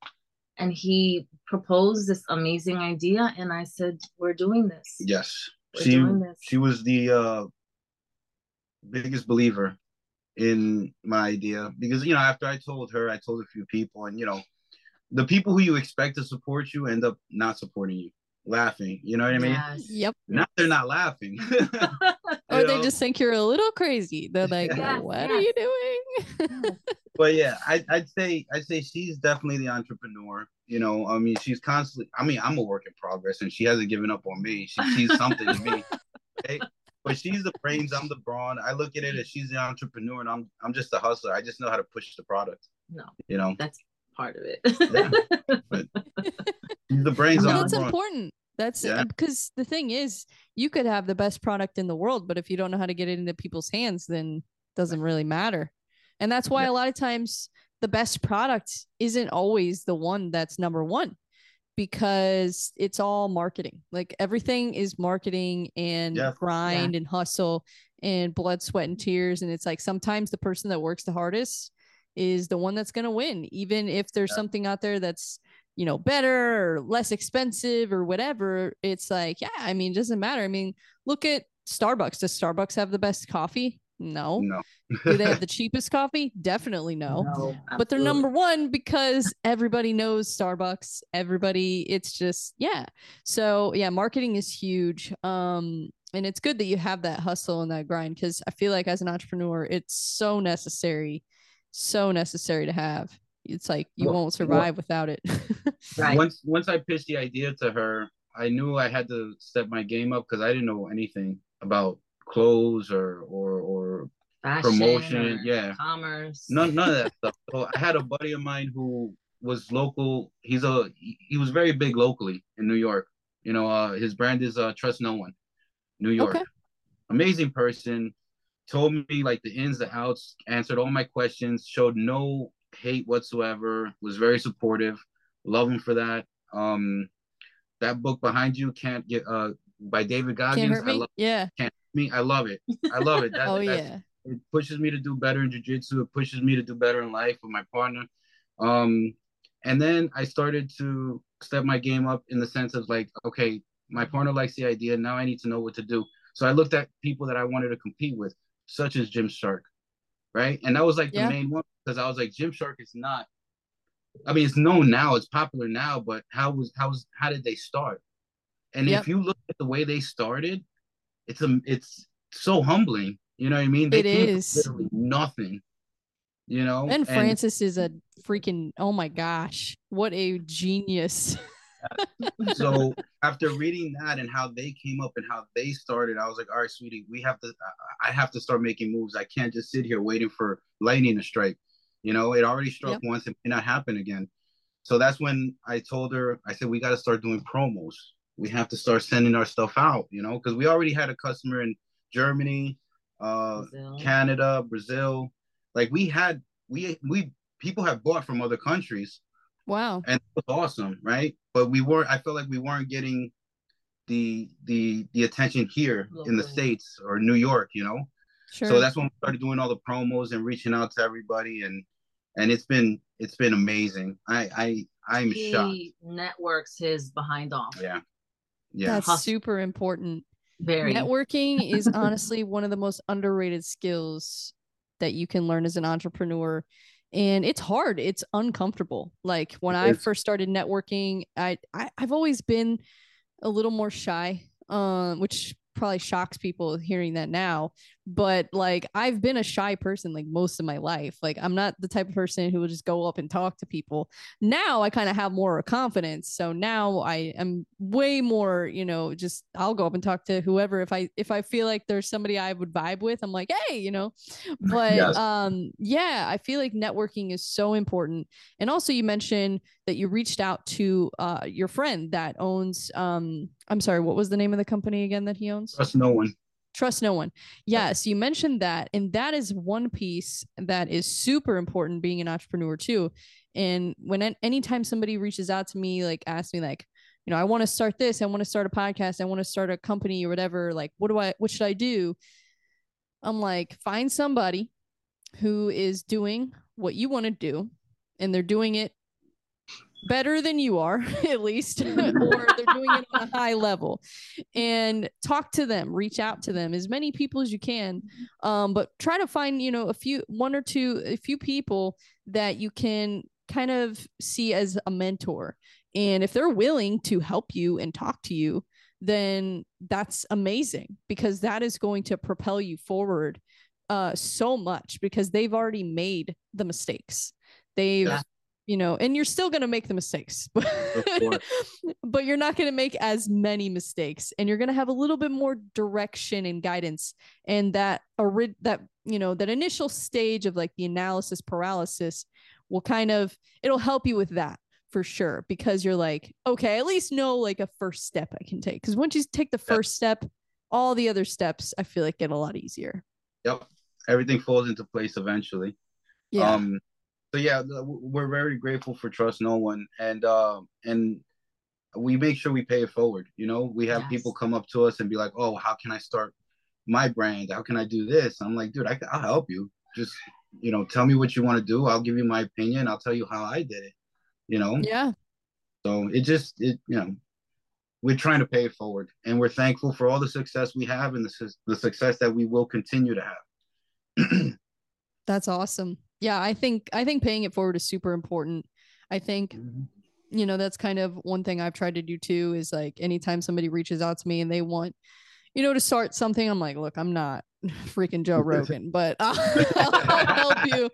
and he proposed this amazing idea and I said, We're doing this. yes, We're she this. she was the uh biggest believer in my idea because you know after I told her, I told a few people, and you know the people who you expect to support you end up not supporting you, laughing. You know what I mean? Yes. Yep. Now they're not laughing. [LAUGHS] [LAUGHS] Or You they know? just think you're a little crazy. They're [LAUGHS] like, Yes, "What are you doing?" but yeah, I, I'd say I'd say she's definitely the entrepreneur. You know, I mean, she's constantly. I mean, I'm a work in progress, and she hasn't given up on me. She sees something in me, okay? But she's the brains. I'm the brawn. I look at it as she's the entrepreneur, and I'm I'm just a hustler. I just know how to push the product. No, You know, that's part of it. she's the brains. Well, I'm that's important. That's Yeah. because the thing is, you could have the best product in the world, but if you don't know how to get it into people's hands, then it doesn't really matter. And that's why Yeah. a lot of times the best product isn't always the one that's number one because it's all marketing. Like everything is marketing and Yeah. grind and hustle and blood, sweat, and tears. And it's like sometimes the person that works the hardest is the one that's going to win, even if there's Yeah. something out there that's you know better or less expensive or whatever it's like yeah i mean it doesn't matter. I mean look at starbucks. Does starbucks have the best coffee? No. No. do they have the cheapest coffee? Definitely no. No, but they're number one because everybody knows starbucks. Everybody it's just yeah. So yeah marketing is huge um and it's good that you have that hustle and that grind because i feel like as an entrepreneur it's so necessary so necessary to have it's like you Well- won't survive without it [LAUGHS] Right. Once once I pitched the idea to her, I knew I had to step my game up because I didn't know anything about clothes or or or Fashion promotion, or yeah. commerce. none none of that [LAUGHS] stuff. So I had a buddy of mine who was local. He's a he he was very big locally in New York. You know, uh, his brand is uh, Trust No One, New York. Okay. Amazing person. Told me like the ins, the outs, answered all my questions, showed no hate whatsoever, was very supportive. Love him for that. Um, that book behind you can't get uh by David Goggins. Can't I me. love yeah. me. I love it. I love it. [LAUGHS] That, oh yeah. it pushes me to do better in jiu-jitsu it pushes me to do better in life with my partner um and then i started to step my game up in the sense of like okay my partner likes the idea now i need to know what to do so i looked at people that i wanted to compete with such as Gymshark right and that was like Yeah. the main one because i was like Gymshark is not i mean it's known now it's popular now but how was how was how did they start and Yep. if you look at the way they started it's a it's so humbling you know what i mean they It is. literally nothing you know And Francis is a freaking oh my gosh, what a genius. [LAUGHS] so after reading that and how they came up and how they started i was like all right sweetie we have to i have to start making moves. I can't just sit here waiting for lightning to strike. You know it already struck once it may not happen again. So that's when i told her i said we got to start doing promos. We have to start sending our stuff out, you know, because we already had a customer in Germany, uh, Brazil. Canada, Brazil. Like we had, we we people have bought from other countries, Wow. and it was awesome, right? But we weren't. I felt like we weren't getting the the the attention here in the states or New York, you know. Sure. So that's when we started doing all the promos and reaching out to everybody, and and it's been it's been amazing. I I I'm shocked. he networks his behind off. Yeah, yeah. That's Hustle. super important. Very. Networking is [LAUGHS] honestly one of the most underrated skills that you can learn as an entrepreneur. And it's hard. It's uncomfortable. Like when I first started networking, I, I I've always been a little more shy, um, which probably shocks people hearing that now. But like I've been a shy person like most of my life. Like I'm not the type of person who will just go up and talk to people. Now I kind of have more confidence. So now I am way more, you know, just I'll go up and talk to whoever if I if I feel like there's somebody I would vibe with, I'm like, hey, you know. [LAUGHS] But Yes. um yeah, I feel like networking is so important. And also you mentioned that you reached out to uh your friend that owns um I'm sorry, what was the name of the company again that he owns? Trust no one. Trust no one. Yes, you mentioned that. And that is one piece that is super important being an entrepreneur too. And when an- anytime somebody reaches out to me, like ask me, like, you know, I want to start this, I want to start a podcast, I want to start a company or whatever, like, what do I, what should I do? I'm like, find somebody who is doing what you want to do and they're doing it better than you are [LAUGHS] at least [LAUGHS] or they're doing it on a high level. And talk to them reach out to them as many people as you can. Um, but try to find you know a few one or two a few people that you can kind of see as a mentor. And if they're willing to help you and talk to you then that's amazing because that is going to propel you forward uh, so much because they've already made the mistakes. They've Yeah. You know and you're still going to make the mistakes [LAUGHS] but but you're not going to make as many mistakes and you're going to have a little bit more direction and guidance and that ori- that you know that initial stage of like the analysis paralysis will kind of it'll help you with that for sure because you're like okay at least know like a first step i can take. Because once you take the first step all the other steps i feel like get a lot easier. Yep. Everything falls into place eventually. yeah. Um, so yeah, we're very grateful for Trust No One, and uh, and we make sure we pay it forward. You know, we have Yes. people come up to us and be like, "Oh, how can I start my brand? How can I do this?" I'm like, "Dude, I, I'll help you. Just you know, tell me what you want to do. I'll give you my opinion. I'll tell you how I did it. You know, yeah so it just it you know." We're trying to pay it forward, and we're thankful for all the success we have and the, the success that we will continue to have. [CLEARS THROAT] that's awesome yeah i think i think paying it forward is super important. I think you know that's kind of one thing i've tried to do too is like anytime somebody reaches out to me and they want you know to start something i'm like look i'm not [LAUGHS] freaking joe rogan [LAUGHS] but i'll, I'll help you.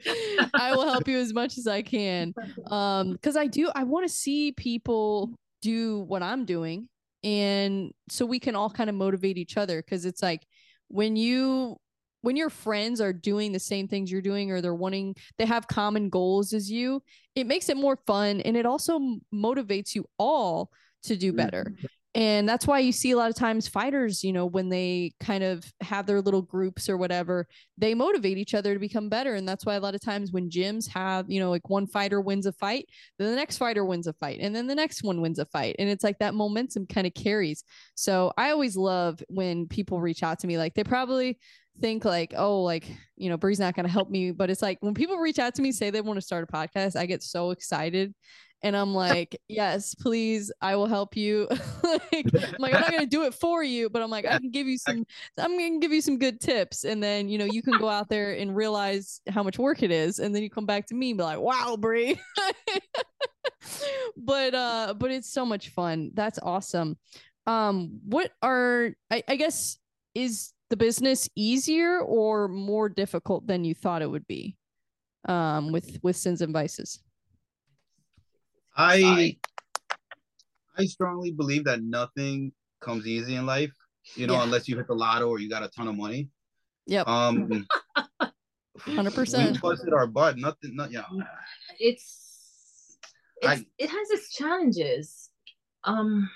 I will help you as much as i can. Um because i do i want to see people do what i'm doing and so we can all kind of motivate each other because it's like when you when your friends are doing the same things you're doing or they're wanting they have common goals as you it makes it more fun and it also motivates you all to do mm-hmm. better and that's why you see a lot of times fighters you know when they kind of have their little groups or whatever they motivate each other to become better. And that's why a lot of times when gyms have you know like one fighter wins a fight then the next fighter wins a fight and then the next one wins a fight. And it's like that momentum kind of carries. So i always love when people reach out to me like they probably think like oh like you know Bre's not going to help me. But it's like when people reach out to me say they want to start a podcast i get so excited and i'm like yes please i will help you. [LAUGHS] Like, I'm like i'm not to do it for you but i'm like i can give you some i'm to give you some good tips. And then you know you can go out there and realize how much work it is and then you come back to me and be like wow Bre [LAUGHS] but uh but it's so much fun. That's awesome. Um what are I, I guess is the business easier or more difficult than you thought it would be um with with sins and vices I I strongly believe that nothing comes easy in life, you know, Yeah. unless you hit the lotto or you got a ton of money. yep Um, [LAUGHS] 100%. We busted our butt. Nothing. Not, yeah. it's, it's I- it has its challenges um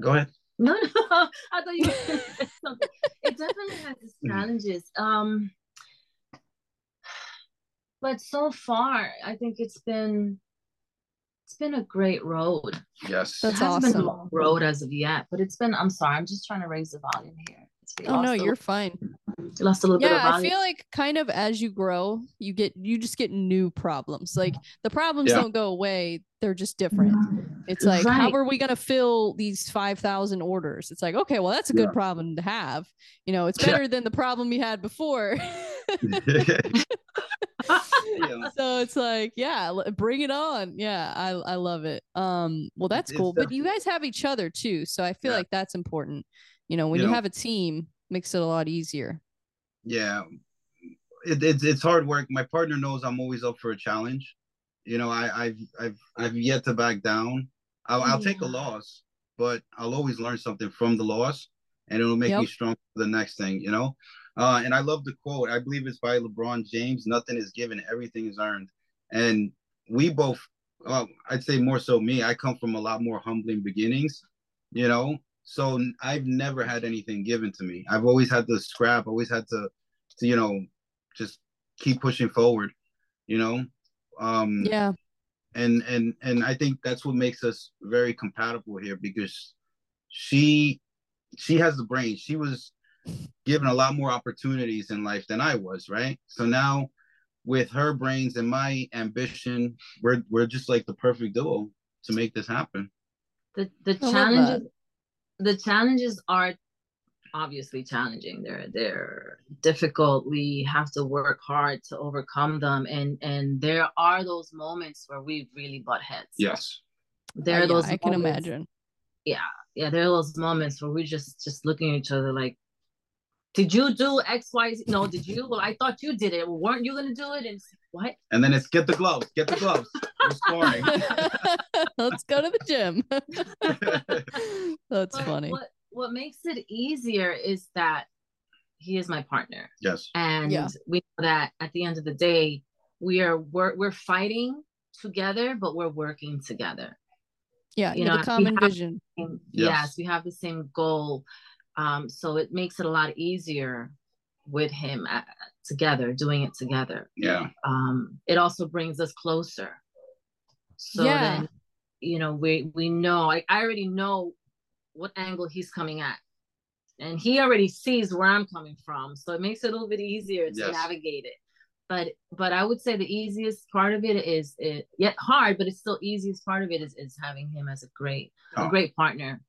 Go ahead. No, no, [LAUGHS] I thought you were something. It definitely has its Mm. challenges. Um, but so far, I think it's been it's been a great road. Yes. That's it hasn't been a awesome. long road as of yet, but it's been. I'm sorry, I'm just trying to raise the volume here. It's- Oh no, lost a you're fine. little- lost a little bit of Yeah, I feel like kind of as you grow, you get you just get new problems. Like the problems Yeah. don't go away; they're just different. It's like, how are we gonna fill these five thousand orders? It's like, okay, well, that's a good Yeah. problem to have. You know, it's Yeah. better than the problem you had before. [LAUGHS] So it's like, yeah, bring it on. Yeah, I I love it. Um, well, that's it's cool. But you guys have each other too, so I feel Yeah. like that's important. You know, when You you know- have a team, makes it a lot easier. yeah. It, it's it's hard work. My partner knows i'm always up for a challenge. You know i i've i've i've yet to back down. I'll, I'll take a loss but i'll always learn something from the loss and it'll make me strong for the next thing you know? Uh and i love the quote i believe it's by lebron james. Nothing is given. Everything is earned. And we both uh, i'd say more so me. I come from a lot more humbling beginnings you know so I've never had anything given to me. I've always had to scrap always had to to you know just keep pushing forward you know? Um Yeah, and and and i think that's what makes us very compatible here because she she has the brain. She was given a lot more opportunities in life than i was right? So now with her brains and my ambition we're we're just like the perfect duo to make this happen. The the I love challenges the challenges are obviously challenging. They're they're difficult. We have to work hard to overcome them. And and there are those moments where we really butt heads. Yes. There Uh, are yeah, those I can moments- imagine. yeah. Yeah there are those moments where we just just looking at each other like did you do x y z? No did you? Well i thought you did it. Well, weren't you gonna do it? And it's like, what and then it's get the gloves get the gloves we're scoring [LAUGHS] Let's go to the gym. [LAUGHS] That's But funny. what what makes it easier is that he is my partner yes and Yeah. we know that at the end of the day we are we're, we're fighting together but we're working together Yeah, you you know, a common we have- vision. And Yes. yes we have the same goal um so it makes it a lot easier with him uh, together doing it together yeah um it also brings us closer so Yeah. then you know we we know I, I already know what angle he's coming at and he already sees where i'm coming from so it makes it a little bit easier to Yes. navigate it but but i would say the easiest part of it is it yet hard but it's still easiest part of it is is having him as a great a Oh. great partner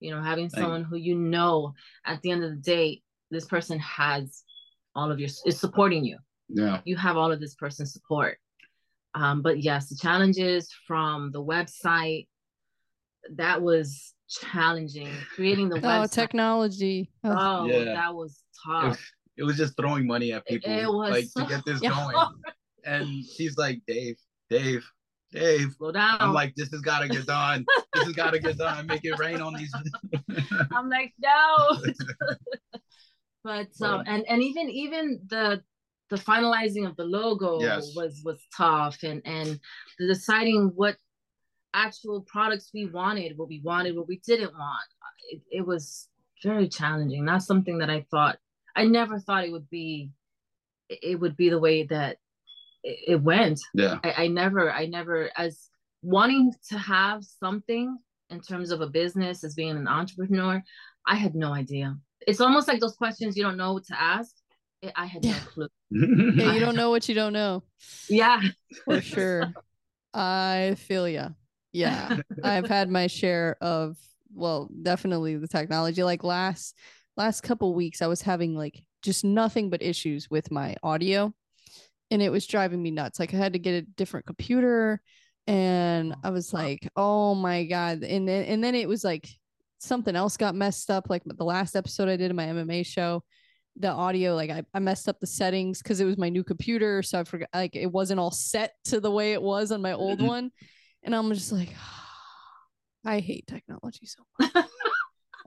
you know having Thank someone who you know at the end of the day this person has all of your is supporting you yeah you have all of this person's support. Um, but yes, the challenges from the website that was challenging. Creating the [LAUGHS] Oh, website. technology. Oh, Oh, Yeah. that was it was, tough. it was just throwing money at people it was like so to get this [LAUGHS] yeah. going and she's like dave dave dave Slow down. i'm like this has got to get done this has got to get done make it rain on these [LAUGHS] I'm like, no. But um, and and even even the the finalizing of the logo Yes. was was tough, and and the deciding what actual products we wanted, what we wanted, what we didn't want. It, it was very challenging. Not something that I thought. I never thought it would be. It would be the way that it, it went. yeah I, I never, I never, as wanting to have something in terms of a business, as being an entrepreneur, I had no idea. It's almost like those questions you don't know what to ask. I- I had no clue. yeah, you don't know what you don't know. Yeah. For sure. I feel ya. Yeah. I've had my share of well, definitely the technology. Like last last couple weeks I was having like just nothing but issues with my audio and it was driving me nuts. Like I had to get a different computer and I was like, "Oh my god." And then and then it was like something else got messed up like the last episode I did in my MMA show the audio like I, I messed up the settings because it was my new computer so i forgot like it wasn't all set to the way it was on my old one. And i'm just like [SIGHS] i hate technology so much [LAUGHS]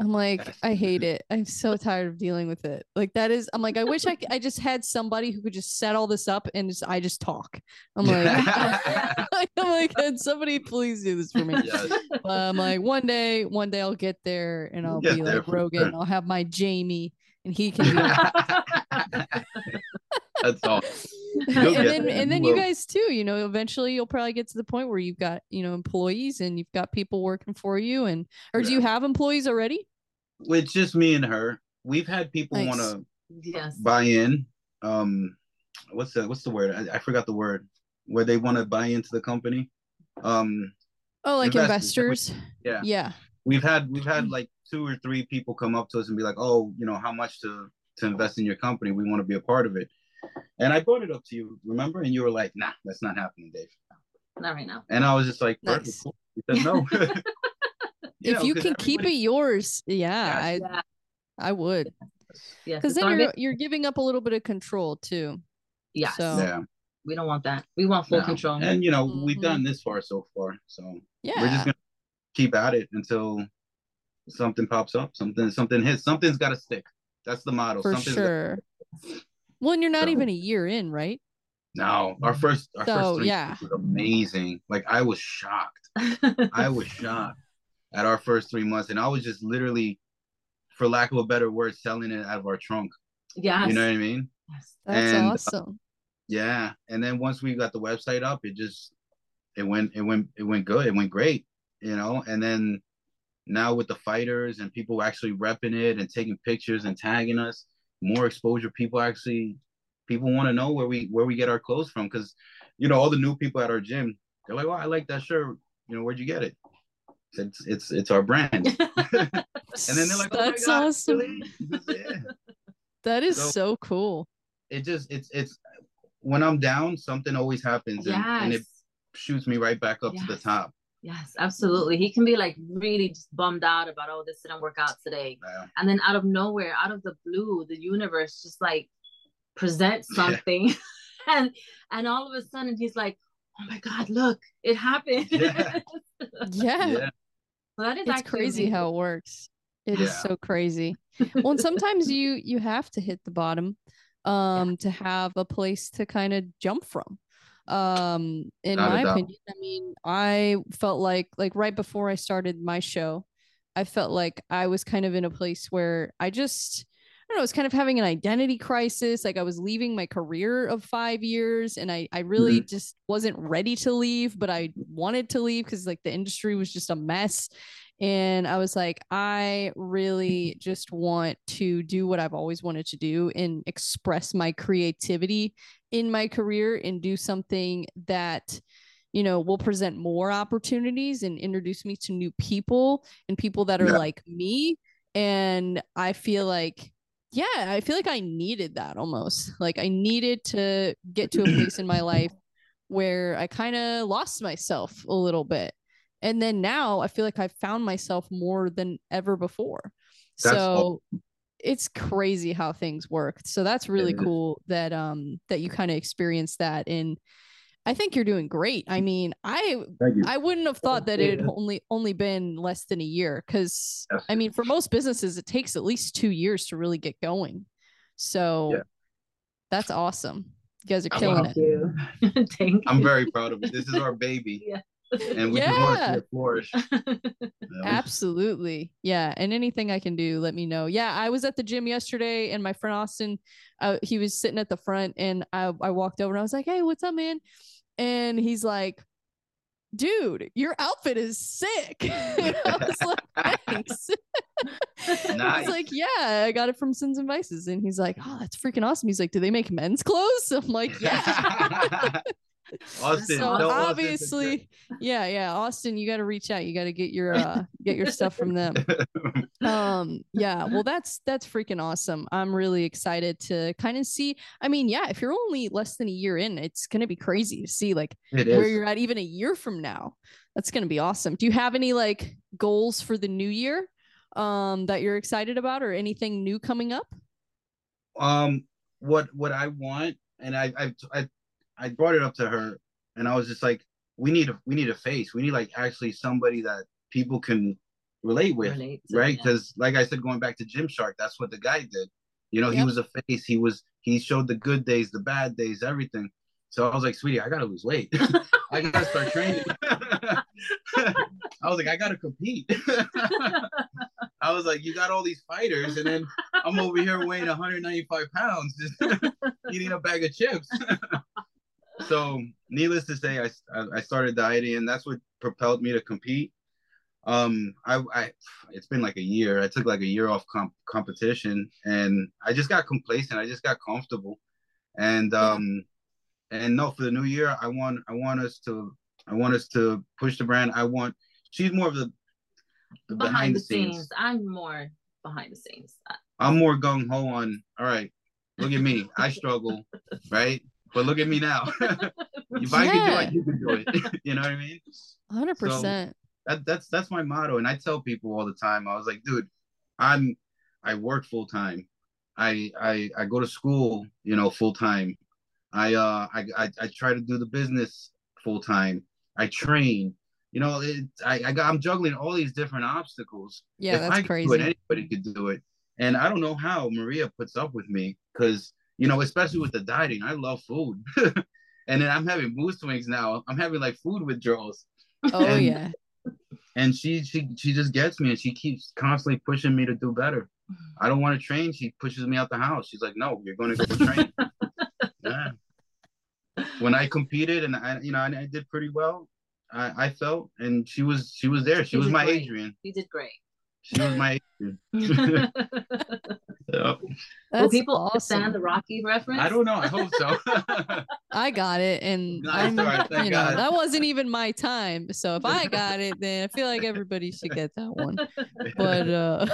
I'm like, I hate it. I'm so tired of dealing with it. Like that is, I'm like, I wish I, I just had somebody who could just set all this up and just, I just talk. I'm like, [LAUGHS] [LAUGHS] I'm like, can somebody please do this for me? Yes. Uh, I'm like, one day, one day I'll get there and I'll be like Rogan. sure. I'll have my Jamie and he can [LAUGHS] That's all. and You'll then and then You you guys too you know eventually you'll probably get to the point where you've got you know employees and you've got people working for you and or do you have employees already It's just me and her. We've had people Nice. want to yes. buy in. Um, what's the what's the word? I, I forgot the word. Where they want to buy into the company. Um, oh like Investors, investors yeah. yeah we've had we've had like two or three people come up to us and be like, "Oh, you know, how much to to invest in your company? We want to be a part of it." And I brought it up to you, remember? And you were like, "Nah, that's not happening, Dave." Not right now. And I was just like, "Perfect." Nice. cool." He said, "No." [LAUGHS] [LAUGHS] if know, you 'cause can keep it yours yeah i Yeah. i would Yes. because it's then you're big- you're giving up a little bit of control too yes. so- yeah, We don't want that. We want full no. control. And you know, we've Mhm. done this far so far, so yeah we're just gonna keep at it until something pops up, something something hits, something's got to stick. That's the motto. for Something's sure well and you're not So- even a year in right no, our first our So, first three yeah. was amazing. Like I was shocked. [LAUGHS] I was shocked at our first three months, and I was just literally, for lack of a better word, selling it out of our trunk. yes. You know what I mean? yes. that's And, uh, awesome Yeah. And then once we got the website up, it just it went it went it went good. It went great. You know. And then now with the fighters and people actually repping it and taking pictures and tagging us, more exposure. People actually people want to know where we where we get our clothes from because you know all the new people at our gym they're like, oh, I like that shirt. You know, where'd you get it? It's it's it's our brand. [LAUGHS] [LAUGHS] and then they're like, oh that's God, awesome really? yeah. [LAUGHS] that is So- so cool It just it's it's when I'm down, something always happens and, and it shoots me right back up to the top. Yes, absolutely. He can be like really just bummed out about, oh, this didn't work out today. Yeah. And then out of nowhere, out of the blue, the universe just like presents Yeah. something. and and all of a sudden he's like, oh my God, look, it happened. Yeah. yeah Yeah. So that is it's actually crazy amazing. how it works It is Yeah. so crazy well and [LAUGHS] sometimes you you have to hit the bottom um to have a place to kind of jump from um in Without a my opinion i mean i felt like like right before i started my show i felt like i was kind of in a place where i just I don't know, I was kind of having an identity crisis. Like I was leaving my career of five years and I, I really mm-hmm. just wasn't ready to leave, but I wanted to leave because like the industry was just a mess. And I was like, I really just want to do what I've always wanted to do and express my creativity in my career and do something that, you know, will present more opportunities and introduce me to new people and people that are Yeah. like me. And I feel like, yeah, I feel like I needed that almost. Like I needed to get to a place in my life where I kind of lost myself a little bit. And then now I feel like I've found myself more than ever before. That's so it's crazy how things work. So that's really cool that um that you kind of experienced that and I think you're doing great. I mean, I I wouldn't have thought that it had [LAUGHS] only only been less than a year because Yes. I mean, for most businesses, it takes at least two years to really get going. So Yeah. that's awesome. You guys are killing it. [LAUGHS] Thank you. Thank you. I'm very proud of it. This is our baby. [LAUGHS] Yeah. And we just want to Yeah. flourish. [LAUGHS] Absolutely. Yeah. And anything I can do, let me know. Yeah. I was at the gym yesterday and my friend Austin, uh, he was sitting at the front and I, I walked over and I was like, Hey, what's up, man? And he's like, Dude, your outfit is sick. [LAUGHS] I was [LAUGHS] like, Thanks. Nice. He's like, Yeah, I got it from Sins and Vices. And he's like, Oh, that's freaking awesome. He's like, Do they make men's clothes? I'm like, Yeah. Austin, so Austin obviously, yeah, yeah. Austin, you got to reach out. You got to get your uh get your stuff from them. [LAUGHS] Um, yeah. Well, that's that's freaking awesome. I'm really excited to kind of see. I mean, yeah, if you're only less than a year in, it's gonna be crazy to see like where you're at even a year from now. That's gonna be awesome. Do you have any like goals for the new year um that you're excited about or anything new coming up? um what what I want, and I I I I brought it up to her, and I was just like, we need a we need a face. We need like actually somebody that people can relate with, Relate to, right? yeah. Because like I said, going back to Gymshark, that's what the guy did. You know, he was a face. He was he showed the good days, the bad days, everything. So I was like, sweetie, I gotta lose weight. [LAUGHS] I gotta start training. [LAUGHS] I was like, I gotta compete. [LAUGHS] I was like, you got all these fighters, and then I'm over here weighing 195 pounds, just eating a bag of chips. So, needless to say, I, I started dieting, and that's what propelled me to compete. Um, I, I it's been like a year. I took like a year off comp- competition, and I just got complacent. I just got comfortable, and um, and no, for the new year, I want I want us to I want us to push the brand. I want she's more of the, the behind, the scenes. I'm more behind the scenes. I'm more gung ho on. All right, look at me. I struggle, [LAUGHS] right? But look at me now. [LAUGHS] [LAUGHS] if I can do it, you can do it. [LAUGHS] you know what I mean? Hundred percent. That that's that's my motto, and I tell people all the time. I was like, dude, I'm I work full time. I I I go to school, you know, full time. I uh I, I I try to do the business full time. I train. You know, it, I I got I'm juggling all these different obstacles. Yeah, if that's I could crazy. It, anybody could do it. And I don't know how Maria puts up with me because you know, especially with the dieting, I love food. [LAUGHS] and then I'm having mood swings now. I'm having like food withdrawals. oh and- yeah. And she she she just gets me and she keeps constantly pushing me to do better. I don't want to train. She pushes me out the house. She's like, no, you're going to go train. [LAUGHS] yeah. When I competed and I, you know, I, did pretty well. I, I felt, and she was, she was there. She You was my great. Adrian. You did great. She was my [LAUGHS] Adrian. [LAUGHS] Yeah. Will people awesome. understand the Rocky reference? I don't know. I hope so. [LAUGHS] I got it, and Nice, I'm, all right, thank you know, God. that wasn't even my time. So if I got it, then I feel like everybody should get that one. But uh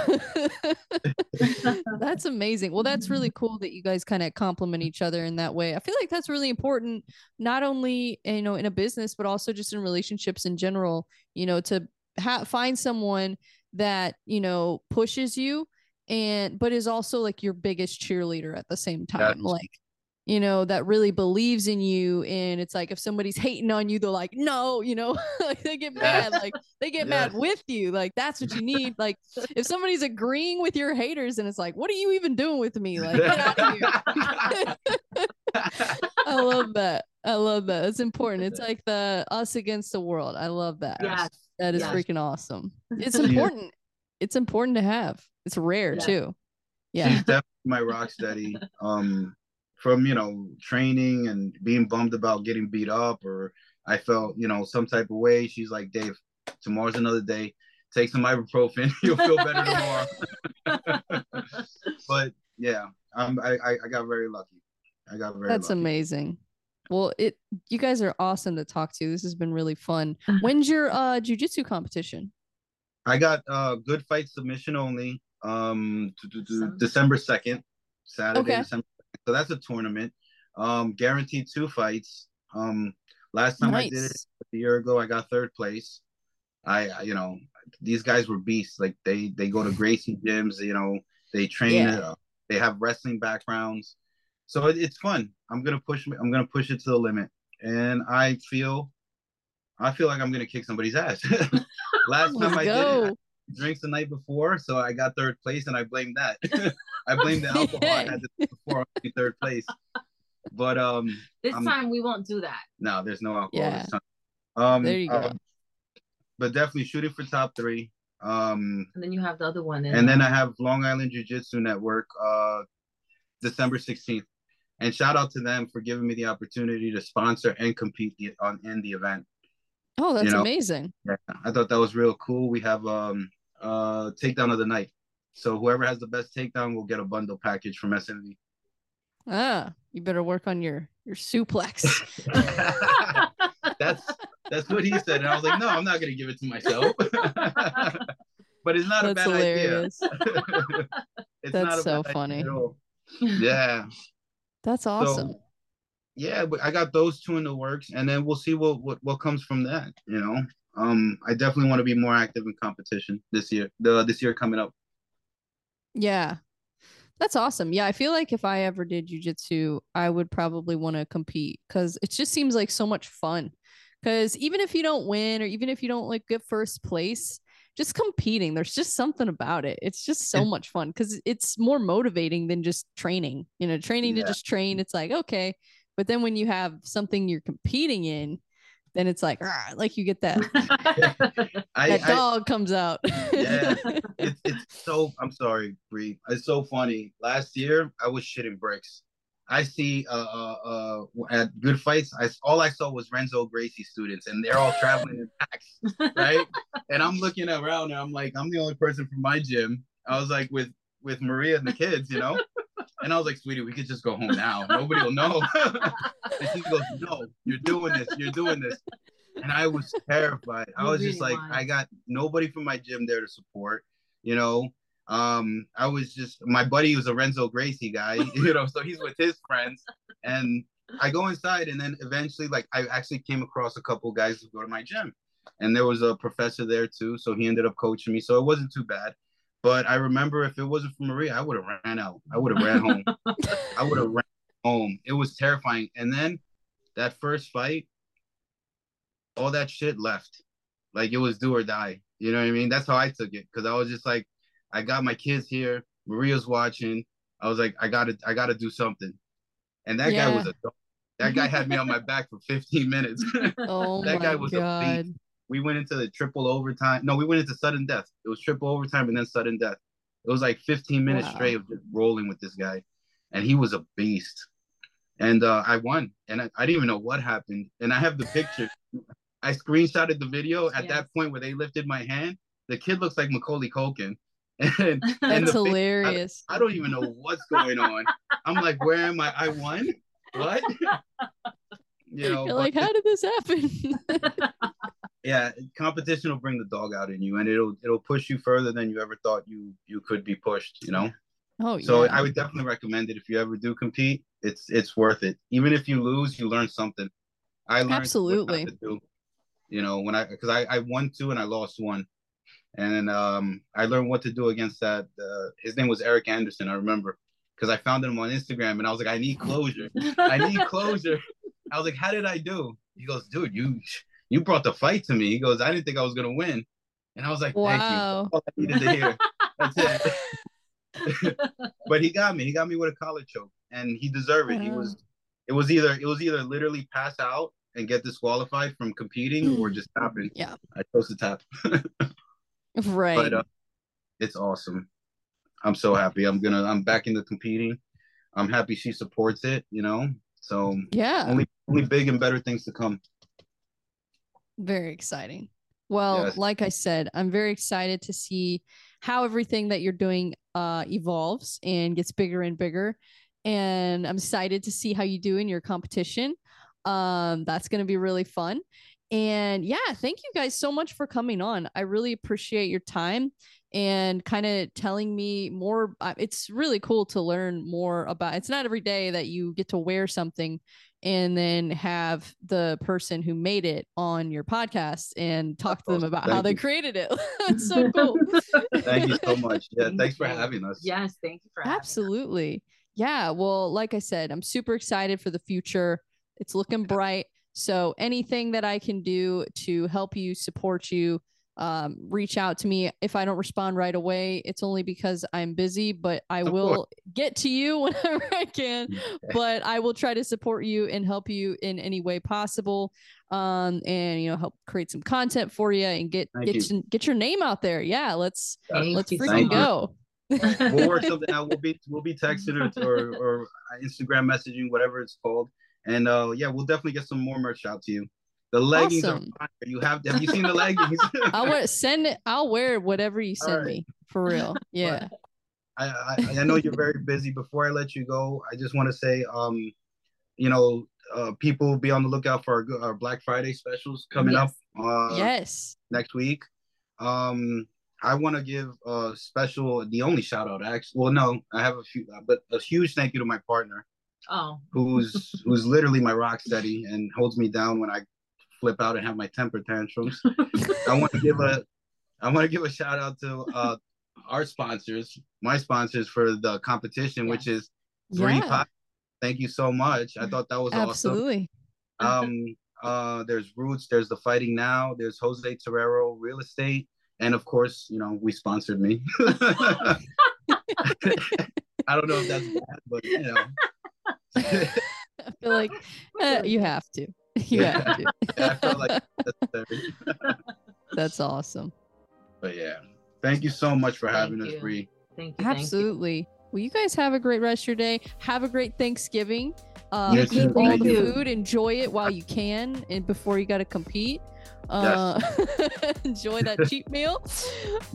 that's amazing. Well, that's really cool that you guys kind of complement each other in that way. I feel like that's really important, not only you know in a business, but also just in relationships in general. You know, to ha- find someone that you know pushes you and but is also like your biggest cheerleader at the same time. Yes. like you know that really believes in you and it's like if somebody's hating on you they're like no you know? [LAUGHS] Like they get mad like they get mad with you. Like that's what you need. Like [LAUGHS] if somebody's agreeing with your haters and it's like what are you even doing with me? Like get out of here. [LAUGHS] I love that i love that it's important it's like the us against the world i love that Yes. that is yes. freaking awesome [LAUGHS] it's Yeah. important it's important to have it's rare Yeah. too yeah She's definitely my rock steady. Um, from you know training and being bummed about getting beat up, or I felt you know some type of way. She's like, Dave, tomorrow's another day. Take some ibuprofen. [LAUGHS] You'll feel better tomorrow. [LAUGHS] but yeah, I'm, I I I got very lucky. I got very. That's lucky. amazing. Well, it you guys are awesome to talk to. This has been really fun. [SIGHS] When's your uh jujitsu competition? I got uh good fight submission only. Um, December second, Saturday, Okay. December. 2nd. So that's a tournament. Um, guaranteed two fights. Um, last time I did it a year ago, I got third place. I, I- you know, these guys were beasts. Like they, they go to [LAUGHS] Gracie gyms. You know, they train. Yeah. Uh, they have wrestling backgrounds, so it, it's fun. I'm gonna push. I'm gonna push it to the limit, and I feel, I feel like I'm gonna kick somebody's ass. [LAUGHS] last [LAUGHS] Let's time I did it. I drinks the night before, so I got third place, and I blame that. [LAUGHS] I blame the alcohol I had the night before I got third place. But um, This I'm- time we won't do that. no, there's no alcohol Yeah. this time. Um, There you go. um, but definitely shooting for top three. Um, And then you have the other one. and then uh, I have Long Island Jiu Jitsu Network, uh, December 16th. And shout out to them for giving me the opportunity to sponsor and compete on in the event. Oh, that's know, amazing. Yeah, I thought that was real cool. We have um uh takedown of the night. So whoever has the best takedown will get a bundle package from SNV. Ah, you better work on your your suplex. [LAUGHS] [LAUGHS] that's that's what he said, and I was like, no, I'm not gonna give it to myself. [LAUGHS] but it's not a bad hilarious. idea. it's That's not a so funny. Yeah. That's awesome. So, yeah, but I got those two in the works, and then we'll see what what, what comes from that. You know, um, I definitely want to be more active in competition this year. The this year coming up. Yeah. That's awesome. Yeah, I feel like if I ever did jujitsu, I would probably want to compete because it just seems like so much fun. Because even if you don't win or even if you don't like get first place, just competing. There's just something about it. It's just so much fun because it's more motivating than just training. You know, training yeah. to just train. It's like okay, but then when you have something you're competing in, then it's like ah, like you get that [LAUGHS] I, that dog I, comes out. yeah, [LAUGHS] it's, it's so. I'm sorry, Bre. It's so funny. Last year I was shitting bricks. I see uh, uh, uh, at good fights. I all I saw was Renzo Gracie students, and they're all traveling in packs, [LAUGHS] right? and I'm looking around, and I'm like, I'm the only person from my gym. I was like with with Maria and the kids, you know. And I was like, sweetie, we could just go home now. Nobody will know. [LAUGHS] and she goes, no, you're doing this. You're doing this. And I was terrified. I was just like, I got nobody from my gym there to support, you know. Um, I was just my buddy was a Renzo Gracie guy, [LAUGHS] you know, so he's with his friends. And I go inside and then eventually like I actually came across a couple guys who go to my gym. And there was a professor there too. So he ended up coaching me. So it wasn't too bad. But I remember if it wasn't for Maria, I would have ran out. I would have ran home. [LAUGHS] I would have ran home. It was terrifying. And then that first fight, all that shit left. Like it was do or die. You know what I mean? That's how I took it. Cause I was just like, I got my kids here. Maria's watching. I was like, I gotta, I gotta do something. And that yeah. guy was a that guy had me on my back for 15 [LAUGHS] minutes. [LAUGHS] Oh that guy was God. a beast. We went into the triple overtime. No, we went into sudden death. It was triple overtime and then sudden death. It was like 15 minutes wow. straight of just rolling with this guy. And he was a beast. And uh, I won. And I, I, didn't even know what happened. And I have the picture. I screenshotted the video at that point where they lifted my hand. The kid looks like Macaulay Culkin. [LAUGHS] And, [LAUGHS] That's and hilarious. I, I, don't even know what's going on. I'm like, where am I? I won? What? [LAUGHS] you know, You're like, how did this happen? yeah, competition will bring the dog out in you, and it'll it'll push you further than you ever thought you you could be pushed. You know. Oh, so yeah. I would definitely recommend it if you ever do compete. It's it's worth it. Even if you lose, you learn something. I learned absolutely. do, you know, when I because I I won two and I lost one, and um I learned what to do against that. Uh, his name was Eric Anderson. I remember because I found him on Instagram and I was like, I need closure. I need closure. I was like, how did I do? He goes, dude, you you brought the fight to me. He goes, I didn't think I was gonna win. And I was like, thank wow. you. All I needed to hear. That's it. [LAUGHS] but he got me. He got me with a collar choke, and he deserved it. Wow. He was. It was either it was either literally pass out and get disqualified from competing, or just tapping. Yeah. I chose to tap. [LAUGHS] right. But uh, it's awesome. I'm so happy. I'm gonna. I'm back into competing. I'm happy she supports it. You know. So yeah. Only only big and better things to come. Very exciting. Well, yes. like I said, I'm very excited to see how everything that you're doing uh, evolves and gets bigger and bigger. And I'm excited to see how you do in your competition. Um, that's going to be really fun. And yeah, thank you guys so much for coming on. I really appreciate your time and kind of telling me more. Uh, it's really cool to learn more about. It's not every day that you get to wear something and then have the person who made it on your podcast and talk to them about thank how you. they created it. [LAUGHS] That's so [LAUGHS] cool. thank you so much. [LAUGHS] Yeah, thank thanks for having us. Yes, thank you for Absolutely. Yeah, well, like I said, I'm super excited for the future. It's looking bright. So anything that I can do to help you support you um, reach out to me. If I don't respond right away, it's only because I'm busy, but I of will course. get to you [LAUGHS] whenever I can. but I will try to support you and help you in any way possible. Um, and you know, help create some content for you and get Thank get you. Some, get your name out there. Yeah, let's Thank let's freaking go. we'll work something [LAUGHS] out. We'll be we'll be texting or, or or Instagram messaging, whatever it's called. And uh yeah, we'll definitely get some more merch out to you. The leggings awesome. are fire. You have have you seen the leggings? [LAUGHS] I'll wear send it. I'll wear whatever you send right. me for real. [LAUGHS] Yeah. I, I, I know you're very busy. Before I let you go, I just want to say, um, you know, uh, people be on the lookout for our, our Black Friday specials coming yes. up. Uh, yes. Next week. Um, I want to give a special, the only shout out, actually. Well, no, I have a few, but a huge thank you to my partner. Oh. Who's [LAUGHS] who's literally my rock steady and holds me down when I flip out and have my temper tantrums. I want to give a I want to give a shout out to uh, our sponsors, my sponsors for the competition, yeah. which is three yeah. Thank you so much. I thought that was absolutely. Awesome. Um, uh, there's Roots, there's the Fighting Now, there's Jose Torero Real Estate, and of course, you know, we sponsored me. [LAUGHS] [LAUGHS] I don't know if that's bad, but you know. I feel like [LAUGHS] uh, you have to. [LAUGHS] You Yeah. have to. [LAUGHS] I felt like that's, That's awesome. but yeah, thank you so much for having Thank us. Bre. Thank you. thank you. Absolutely. Well, you guys have a great rest of your day. Have a great Thanksgiving. Uh, Yes, eat all the you. food. Enjoy it while you can, and before you got to compete. Uh, enjoy that cheap meal.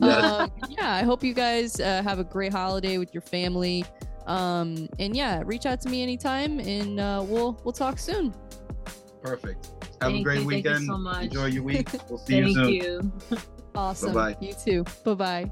Yes. Um, yeah, I hope you guys uh, have a great holiday with your family. Um, and yeah, reach out to me anytime, and uh, we'll we'll talk soon. Perfect. Have Thank a great you, thank you weekend. so much. Enjoy your week. We'll [LAUGHS] see you Thank soon. you. Awesome. Bye-bye. You too. Bye bye.